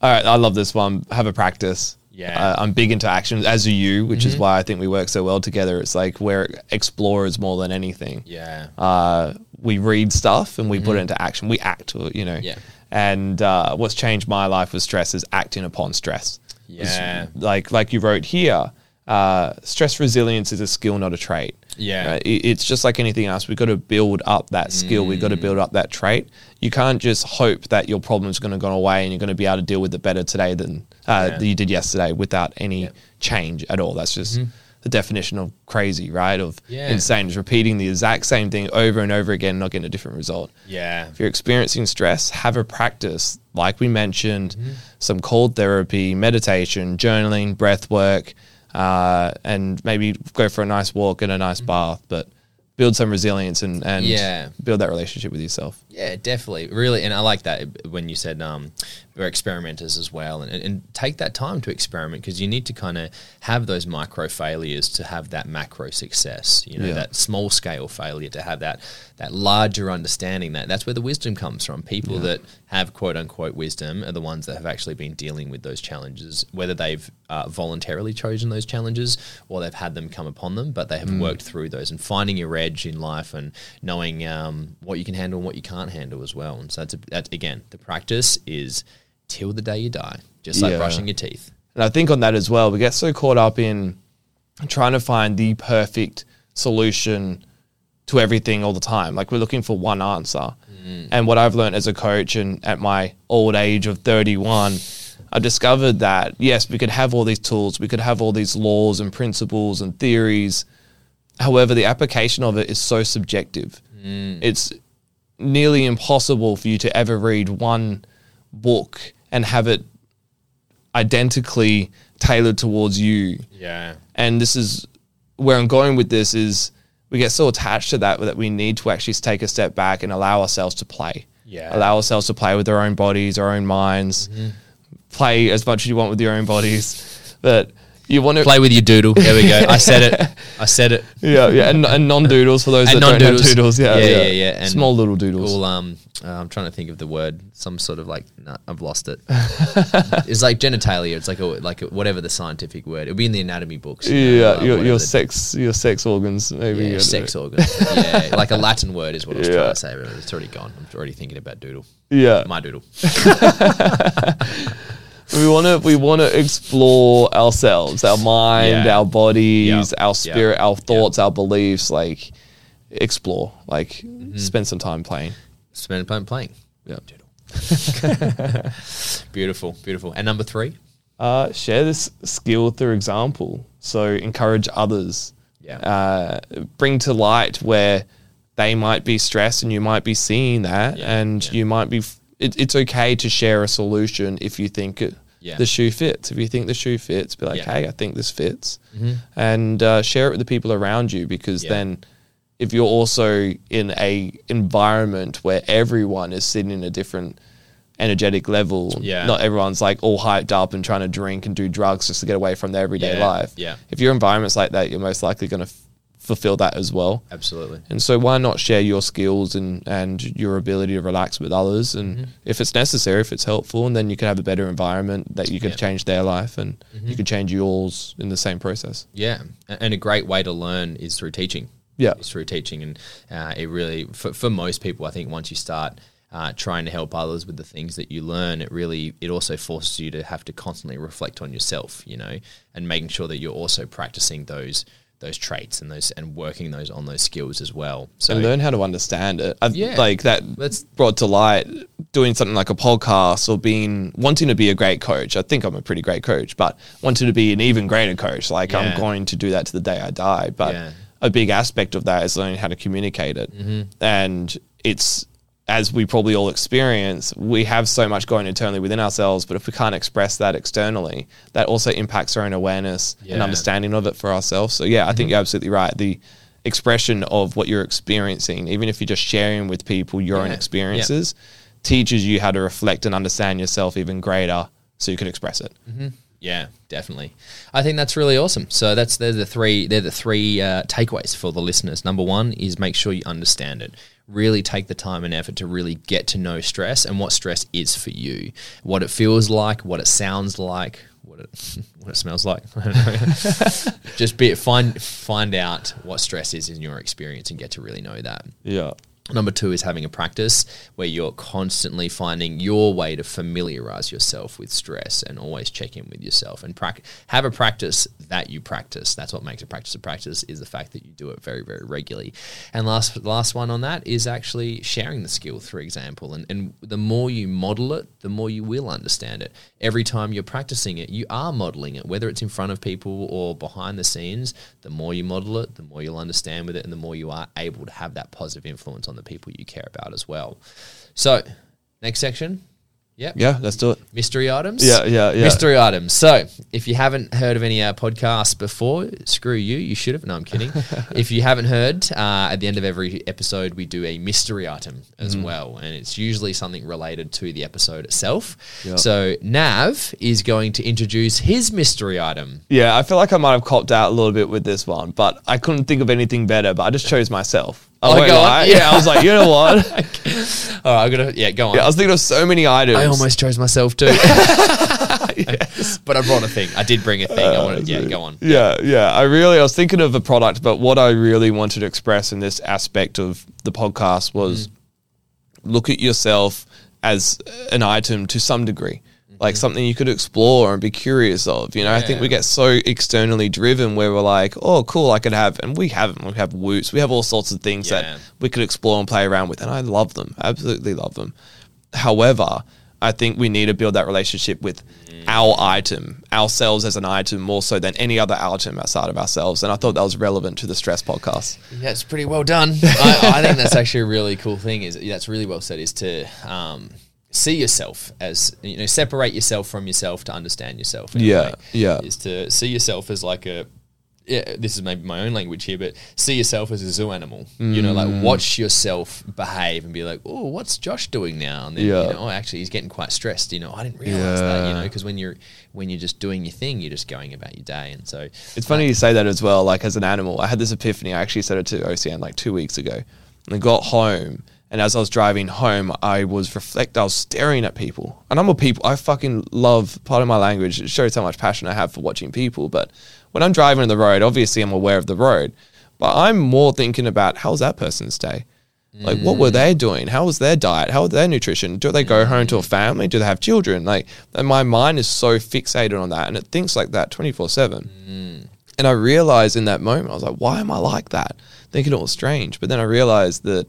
All right, I love this one. Have a practice. Yeah. Mm-hmm. uh, I'm big into action, as are you, which is why I think we work so well together. It's like we're explorers more than anything. Yeah. uh, we read stuff and we put it into action. We act, you know. Mm-hmm. Yeah. And uh, what's changed my life with stress is acting upon stress. It's Yeah. Like like you wrote here, uh, stress resilience is a skill, not a trait. Yeah. Right? It- it's just like anything else. We've got to build up that skill. We've got to build up that trait. You can't just hope that your problem's going to go away and you're going to be able to deal with it better today than uh, Yeah. than you did yesterday without any change at all. That's just the definition of crazy, right? Of Yeah. insane is repeating the exact same thing over and over again, not getting a different result. Yeah. If you're experiencing stress, have a practice, like we mentioned, some cold therapy, meditation, journaling, breath work, uh, and maybe go for a nice walk and a nice bath, but build some resilience and, and Yeah. build that relationship with yourself. Yeah, definitely. Really, and I like that when you said um, we're experimenters as well, and, and take that time to experiment because you need to kind of have those micro failures to have that macro success. You know, Yeah. that small scale failure to have that that larger understanding. That that's where the wisdom comes from. People that have quote unquote wisdom are the ones that have actually been dealing with those challenges, whether they've uh, voluntarily chosen those challenges or they've had them come upon them, but they have worked through those and finding your edge in life and knowing um, what you can handle and what you can't handle as well. And so that's, a, that's again, the practice is till the day you die, just like Yeah. brushing your teeth. And I think on that as well, we get so caught up in trying to find the perfect solution to everything all the time. Like we're looking for one answer. Mm. And what I've learned as a coach and at my old age of 31, I've discovered that yes, we could have all these tools, we could have all these laws and principles and theories. However, the application of it is so subjective. Mm. It's nearly impossible for you to ever read one book and have it identically tailored towards you. Yeah. And this is where I'm going with this is we get so attached to that that we need to actually take a step back and allow ourselves to play. Yeah. Allow ourselves to play with our own bodies, our own minds. Mm-hmm. Play as much as you want with your own bodies. But you want to Play with your doodle. There we go. I said it. I said it. yeah, yeah, and, and non-doodles for those And that don't have non-doodles. doodles. Yeah, Yeah, yeah, yeah, yeah, and Small little doodles. All um, uh, I'm trying to think of the word. Some sort of like, nah, I've lost it. it's like genitalia. It's like a like a, whatever the scientific word. It'll be in the anatomy books. you know, yeah, uh, your, your sex, your sex organs, maybe. Yeah, sex know. organ. yeah, like a Latin word is what I was Yeah. trying to say, but it's already gone. I'm already thinking about doodle. Yeah, My doodle. We want to we want to explore ourselves, our mind, Yeah. our bodies, Yeah. our spirit, our thoughts, our beliefs. Like explore, like Mm-hmm. spend some time playing. Spend time playing. Yeah. Beautiful, beautiful. And number three. Uh, share this skill through example. So encourage others. Yeah. Uh, bring to light where they might be stressed and you might be seeing that, Yeah, and yeah. you might be. F- it, it's okay to share a solution if you think it, Yeah. the shoe fits. If you think the shoe fits, be like, Yeah. Mm-hmm. hey, I think this fits, and uh, share it with the people around you because Yeah. then. If you're also in a environment where everyone is sitting in a different energetic level, Yeah. not everyone's like all hyped up and trying to drink and do drugs just to get away from their everyday life. yeah. If your environment's like that, you're most likely going to f- fulfill that as well. Absolutely. And so why not share your skills and, and your ability to relax with others? And Mm-hmm. if it's necessary, if it's helpful, and then you can have a better environment that you can Yeah. change their life and Mm-hmm. you can change yours in the same process. Yeah, and a great way to learn is through teaching. Yeah. is through teaching, and uh, it really for, for most people, I think once you start uh, trying to help others with the things that you learn, it really it also forces you to have to constantly reflect on yourself, you know, and making sure that you're also practicing those those traits and those and working those on those skills as well. So and learn how to understand it. I, Yeah. Like that That's- brought to light doing something like a podcast or being wanting to be a great coach. I think I'm a pretty great coach, but wanting to be an even greater coach. Like Yeah. I'm going to do that to the day I die. But Yeah. a big aspect of that is learning how to communicate it. Mm-hmm. And it's as we probably all experience, we have so much going internally within ourselves, but if we can't express that externally, that also impacts our own awareness and understanding of it for ourselves. So yeah, I think you're absolutely right. The expression of what you're experiencing, even if you're just sharing with people your own Yeah. experiences, teaches you how to reflect and understand yourself even greater so you can express it. Yeah, definitely. I think that's really awesome. So that's they're the three they're the three uh, takeaways for the listeners. Number one is make sure you understand it. Really take the time and effort to really get to know stress and what stress is for you, what it feels like, what it sounds like, what it what it smells like. I don't know. Just be find find out what stress is in your experience and get to really know that. Yeah. Number two is having a practice where you're constantly finding your way to familiarize yourself with stress and always check in with yourself and prac- have a practice that you practice. That's what makes a practice a practice is the fact that you do it very, very regularly. And last last one on that is actually sharing the skill through example. And, and the more you model it, the more you will understand it. Every time you're practicing it, you are modeling it, whether it's in front of people or behind the scenes. The more you model it, the more you'll understand with it, and the more you are able to have that positive influence on the people you care about as well. So, next section. Yeah. Yeah, let's do it. Mystery items. Yeah, yeah, yeah. Mystery items. So, if you haven't heard of any uh, podcasts before, screw you. You should have. No, I'm kidding. if you haven't heard, uh, at the end of every episode, we do a mystery item as Mm. well, and it's usually something related to the episode itself. Yep. So, Nav is going to introduce his mystery item. Yeah, I feel like I might have copped out a little bit with this one, but I couldn't think of anything better, but I just chose myself. I Oh, won't go on. Yeah. I was like, you know what? All right, I'm gonna yeah, go on. Yeah, I was thinking of so many items. I almost chose myself too. But I brought a thing. I did bring a thing. I wanted, yeah, go on. Yeah, yeah. I really, I was thinking of a product, but what I really wanted to express in this aspect of the podcast was Mm-hmm. look at yourself as an item to some degree, like Mm-hmm. something you could explore and be curious of. You know, I think we get so externally driven where we're like, oh, cool, I could have, and we have them. We have woots. We have all sorts of things Yeah. that we could explore and play around with, and I love them. Absolutely love them. However, I think we need to build that relationship with our item, ourselves as an item, more so than any other item outside of ourselves. And I thought that was relevant to the stress podcast. Yeah, it's pretty well done. I, I think that's actually a really cool thing. Is that's really well said. Is to um, see yourself as you know separate yourself from yourself to understand yourself Yeah, yeah. is to see yourself as like a yeah, this is maybe my own language here, but see yourself as a zoo animal. You know, Mm. like watch yourself behave and be like, "Oh, what's Josh doing now?" And then, Yeah. you know, oh, actually, he's getting quite stressed. You know, I didn't realize that. You know, because when you're when you're just doing your thing, you're just going about your day, and so It's funny you say that as well. Like as an animal, I had this epiphany. I actually said it to OCN like two weeks ago, and I got home. And as I was driving home, I was reflect. I was staring at people, and I'm a people. I fucking love part of my language. It shows how much passion I have for watching people. But when I'm driving on the road, obviously I'm aware of the road, but I'm more thinking about how's that person's day. Like, what were mm. they doing? How was their diet? How was their nutrition? Do they go home to a mm. family? Do they have children? Like, and my mind is so fixated on that, and it thinks like that twenty four seven. Mm. And I realized in that moment, I was like, why am I like that? Thinking it was strange. But then I realized that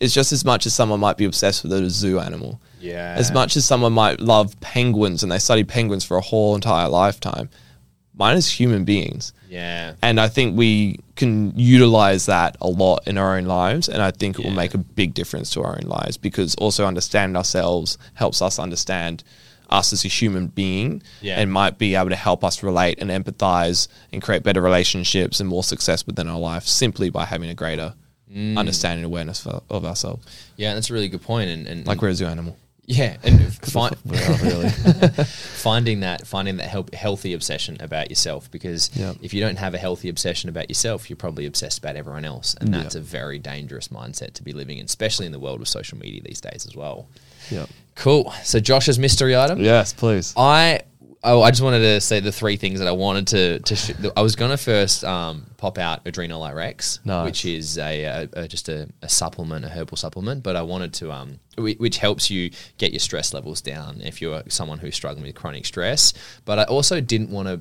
it's just as much as someone might be obsessed with a zoo animal. yeah, As much as someone might love penguins and they study penguins for a whole entire lifetime. Mine is human beings. yeah, And I think we can utilize that a lot in our own lives. And I think it will make a big difference to our own lives because also understanding ourselves helps us understand us as a human being Yeah. and might be able to help us relate and empathize and create better relationships and more success within our life simply by having a greater Mm. understanding and awareness for, of ourselves. yeah. That's a really good point, and, and Like we're a zoo animal. yeah, and really. finding that finding that help, healthy obsession about yourself because Yep. if you don't have a healthy obsession about yourself you're probably obsessed about everyone else and that's Yep. a very dangerous mindset to be living in especially in the world of social media these days as well yeah. cool so josh's mystery item Yes, please. I oh I just wanted to say the three things that I wanted to to sh- I was gonna first um, pop out Adrenal Rex, Nice. which is a, a, a just a, a supplement, a herbal supplement, but I wanted to um whi- which helps you get your stress levels down if you're someone who's struggling with chronic stress. But I also didn't want to.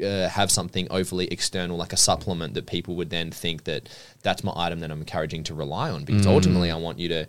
Uh, have something overly external like a supplement that people would then think that that's my item that I'm encouraging to rely on because ultimately I want you to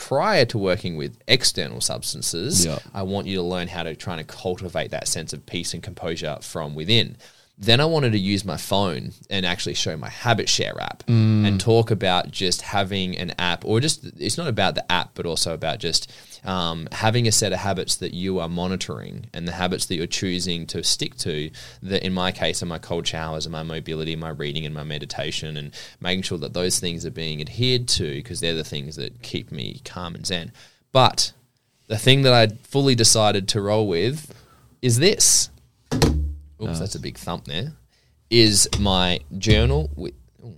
prior to working with external substances Yeah. I want you to learn how to try and cultivate that sense of peace and composure from within. Then I wanted to use my phone and actually show my HabitShare app and talk about just having an app, or just it's not about the app, but also about just um, having a set of habits that you are monitoring and the habits that you're choosing to stick to. That in my case are my cold showers and my mobility, my reading and my meditation, and making sure that those things are being adhered to because they're the things that keep me calm and zen. But the thing that I fully decided to roll with is this. Oops, that's a big thump there. Is my journal with. ooh,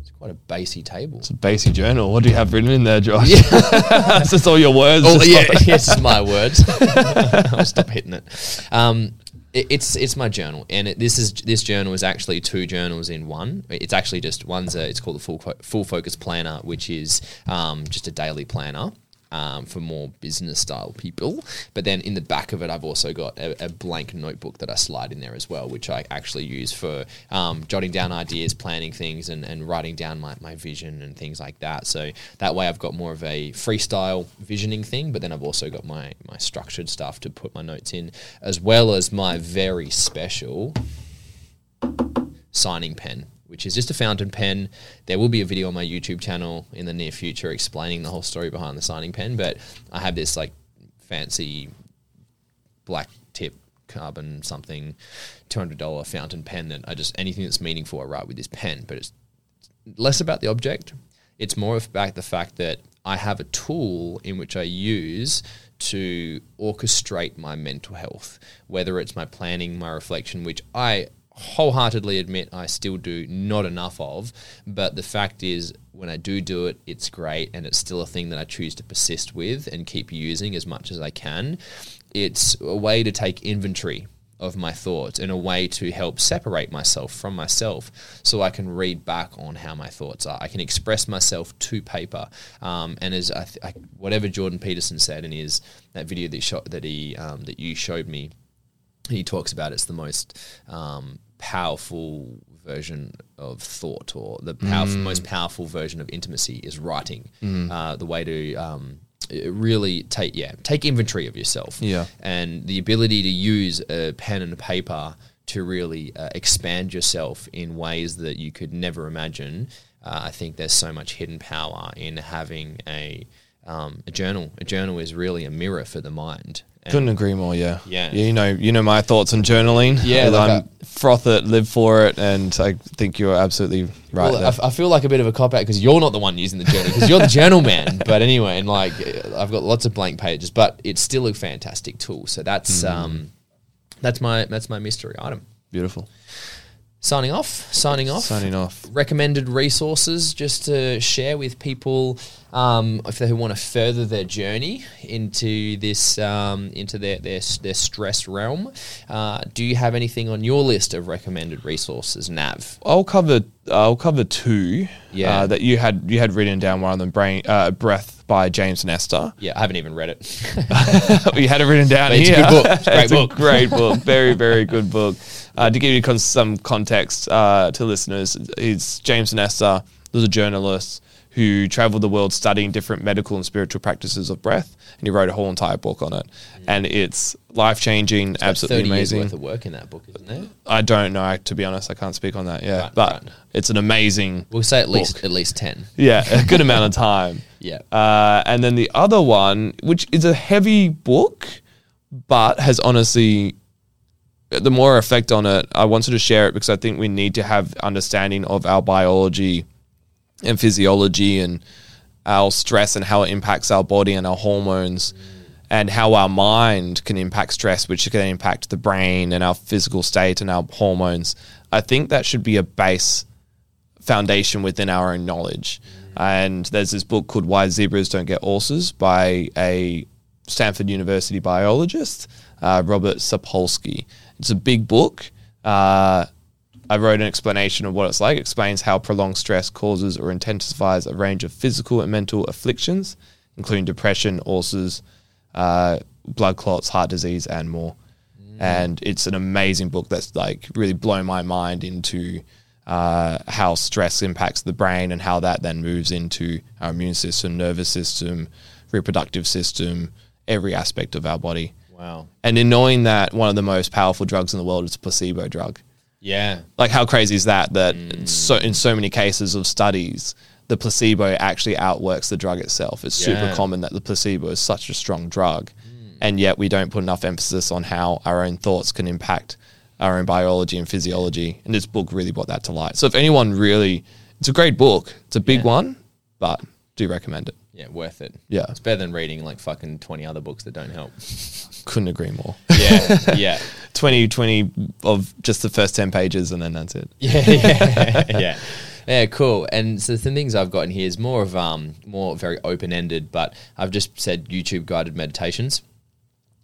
it's quite a bassy table. It's a basic journal. What do you have written in there, Josh? That's just all your words. Oh just yeah, like- yes, it's my words. I'll stop hitting it. Um, it- it's it's my journal, and it, this is this journal is actually two journals in one. It's actually just one's a, it's called the full Fo- full focus planner, which is um, just a daily planner. Um, for more business style people, but then in the back of it, I've also got a, a blank notebook that I slide in there as well, which I actually use for um, jotting down ideas, planning things, and, and writing down my, my vision and things like that. So that way, I've got more of a freestyle visioning thing, but then I've also got my my structured stuff to put my notes in, as well as my very special signing pen, which is just a fountain pen. There will be a video on my YouTube channel in the near future explaining the whole story behind the signing pen, but I have this like fancy black tip carbon something $200 fountain pen that I just anything that's meaningful I write with this pen, but it's less about the object. It's more about the fact that I have a tool in which I use to orchestrate my mental health, whether it's my planning, my reflection, which I wholeheartedly admit I still do not enough of. But the fact is, when I do do it, it's great and it's still a thing that I choose to persist with and keep using as much as I can. It's a way to take inventory of my thoughts and a way to help separate myself from myself so I can read back on how my thoughts are. I can express myself to paper. Um, and as I th- I, whatever Jordan Peterson said in his that video that, shot, that he um, that you showed me, he talks about it's the most um, powerful version of thought or the powerful, most powerful version of intimacy is writing. Uh, the way to um, really take yeah take inventory of yourself Yeah. and the ability to use a pen and a paper to really uh, expand yourself in ways that you could never imagine. Uh, I think there's so much hidden power in having a um, a journal. A journal is really a mirror for the mind. And Couldn't agree more. Yeah. Yeah. You know, you know my thoughts on journaling. Yeah, like I'm froth it, live for it, and I think you're absolutely right. Well, I, f- I feel like a bit of a cop out because you're not the one using the journal because you're the journal man. But anyway, and like I've got lots of blank pages, but it's still a fantastic tool. So that's Mm. um, that's my that's my mystery item. Beautiful. Signing off. Signing off. Signing off. recommended resources just to share with people um, if they want to further their journey into this um, into their, their their stress realm. Uh, do you have anything on your list of recommended resources, Nav? I'll cover. I'll cover two. Yeah. Uh, that you had you had written down one of them. Brain uh, breath by James Nestor. Yeah, I haven't even read it. you had it written down it's a good book. Great book. great book. Very very good book. Uh, to give you con- some context uh, to listeners, he's James Nestor was a journalist who traveled the world studying different medical and spiritual practices of breath, and he wrote a whole entire book on it. And it's life changing, absolutely amazing. worth of work in that book, isn't there? I don't know, to be honest. I can't speak on that. Yeah, Right, but right. it's an amazing, We'll say at least Book. at least ten. yeah, a good amount of time. Yeah. Uh, and then the other one, which is a heavy book, but has honestly, the more effect on it, I wanted to share it because I think we need to have understanding of our biology and physiology and our stress and how it impacts our body and our hormones and how our mind can impact stress, which can impact the brain and our physical state and our hormones. I think that should be a base foundation within our own knowledge. And there's this book called Why Zebras Don't Get Ulcers by a Stanford University biologist, uh, Robert Sapolsky. It's a big book. Uh, I wrote an explanation of what it's like, explains how prolonged stress causes or intensifies a range of physical and mental afflictions, including depression, ulcers, uh, blood clots, heart disease, and more. And it's an amazing book that's like really blown my mind into uh, how stress impacts the brain and how that then moves into our immune system, nervous system, reproductive system, every aspect of our body. Wow. And in knowing that one of the most powerful drugs in the world is a placebo drug, Yeah. like how crazy is that? That mm. so in so many cases of studies, the placebo actually outworks the drug itself. It's super common that the placebo is such a strong drug, mm. and yet we don't put enough emphasis on how our own thoughts can impact our own biology and physiology. And this book really brought that to light. So if anyone really, it's a great book. It's a big Yeah. one, but do recommend it. Yeah, worth it. Yeah. It's better than reading like fucking 20 other books that don't help. Couldn't agree more. Yeah. yeah. 20, 20 of just the first 10 pages, and then that's it. Yeah, yeah, yeah. Yeah, cool. And so the things I've got in here is more of um more very open ended, but I've just said YouTube guided meditations.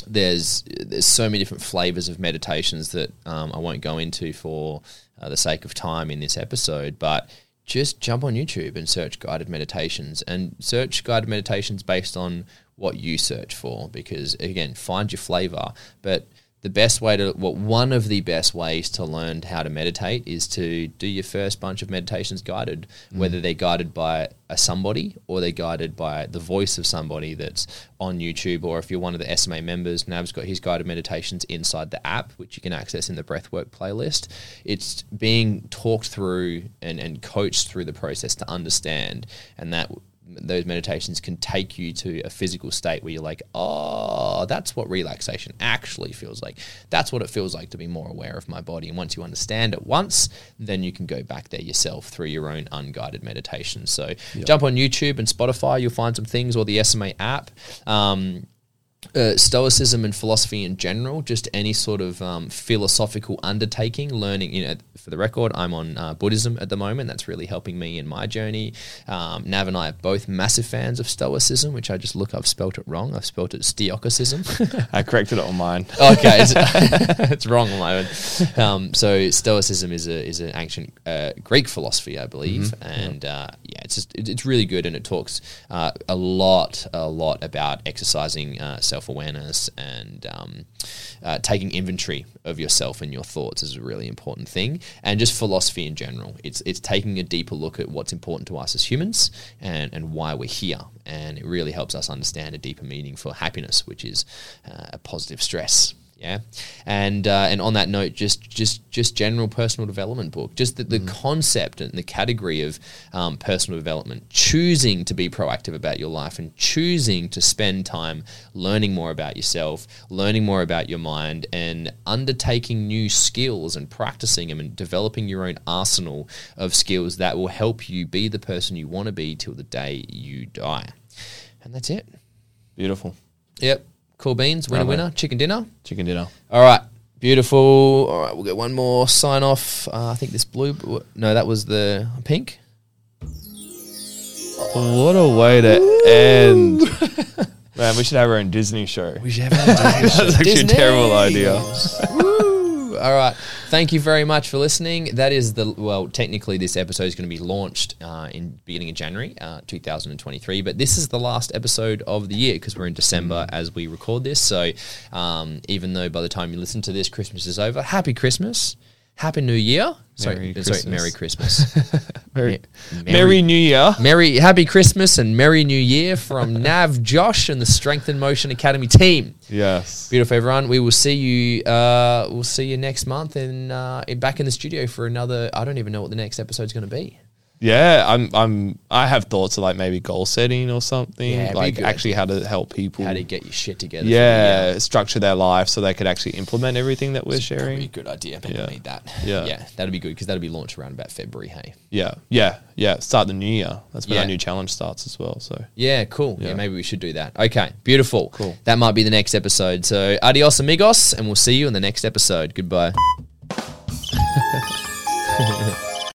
There's there's so many different flavors of meditations that um, I won't go into for uh, the sake of time in this episode, but just jump on YouTube and search guided meditations and search guided meditations based on what you search for because again find your flavor. But the best way to what one of the best ways to learn how to meditate is to do your first bunch of meditations guided mm. whether they're guided by a somebody or they're guided by the voice of somebody that's on YouTube or if you're one of the SMA members Nav's got his guided meditations inside the app which you can access in the breathwork playlist. It's being talked through and, and coached through the process to understand and that those meditations can take you to a physical state where you're like, oh, that's what relaxation actually feels like. That's what it feels like to be more aware of my body. And once you understand it once, then you can go back there yourself through your own unguided meditation. So jump on YouTube and Spotify, you'll find some things, or the SMA app. Um, uh, stoicism and philosophy in general, just any sort of um, philosophical undertaking, learning. You know, for the record, I'm on uh, Buddhism at the moment. That's really helping me in my journey. Um, Nav and I are both massive fans of Stoicism, which I just look. I've spelt it wrong. I've spelt it Stoicism. I corrected it on mine. okay, it's, it's wrong on my own. Um, so Stoicism is a is an ancient uh, Greek philosophy, I believe, and uh, yeah, it's just it- it's really good, and it talks uh, a lot a lot about exercising uh, self awareness and um, uh, taking inventory of yourself and your thoughts is a really important thing, and just philosophy in general. It's it's taking a deeper look at what's important to us as humans and and why we're here, and it really helps us understand a deeper meaning for happiness, which is uh, a positive stress. Yeah. and uh, and on that note, just just just general personal development book, just the, the Mm. concept and the category of um, personal development, choosing to be proactive about your life and choosing to spend time learning more about yourself, learning more about your mind, and undertaking new skills and practicing them and developing your own arsenal of skills that will help you be the person you want to be till the day you die. And that's it. Beautiful. Yep. Cool beans, winner, winner, chicken dinner. Chicken dinner. All right, beautiful. All right, we'll get one more sign off. Uh, I think this blue. No, that was the pink. What a way to end. Man, we should have our own Disney show. We should have a Disney show. That's actually a terrible idea. All right. Thank you very much for listening. That is the well, technically this episode is going to be launched uh, in beginning of January, uh, 2023. But this is the last episode of the year because we're in December as we record this. So um, even though by the time you listen to this, Christmas is over. Happy Christmas. Happy New Year. Sorry, Merry sorry, Christmas. Merry Christmas. Merry, Merry- Merry New Year. Merry Happy Christmas and Merry New Year from Nav, Josh, and the Strength and Motion Academy team. Yes. Beautiful, everyone. We will see you. Uh, we'll see you next month and uh, in- back in the studio for another. I don't even know what the next episode's going to be. Yeah, I'm. I'm. I have thoughts of like maybe goal setting or something. Yeah, like actually how to help people. How to get your shit together? yeah, structure their life so they could actually implement everything that we're Probably a sharing. good idea. People Yeah. need that. Yeah. yeah, that'd be good because that'll be launched around about February. Hey. Yeah, yeah, yeah. Start the new year. That's when Yeah. our new challenge starts as well. So Yeah, cool. Yeah. Yeah. maybe we should do that. Okay, beautiful. Cool. That might be the next episode. So, adios, amigos, and we'll see you in the next episode. Goodbye.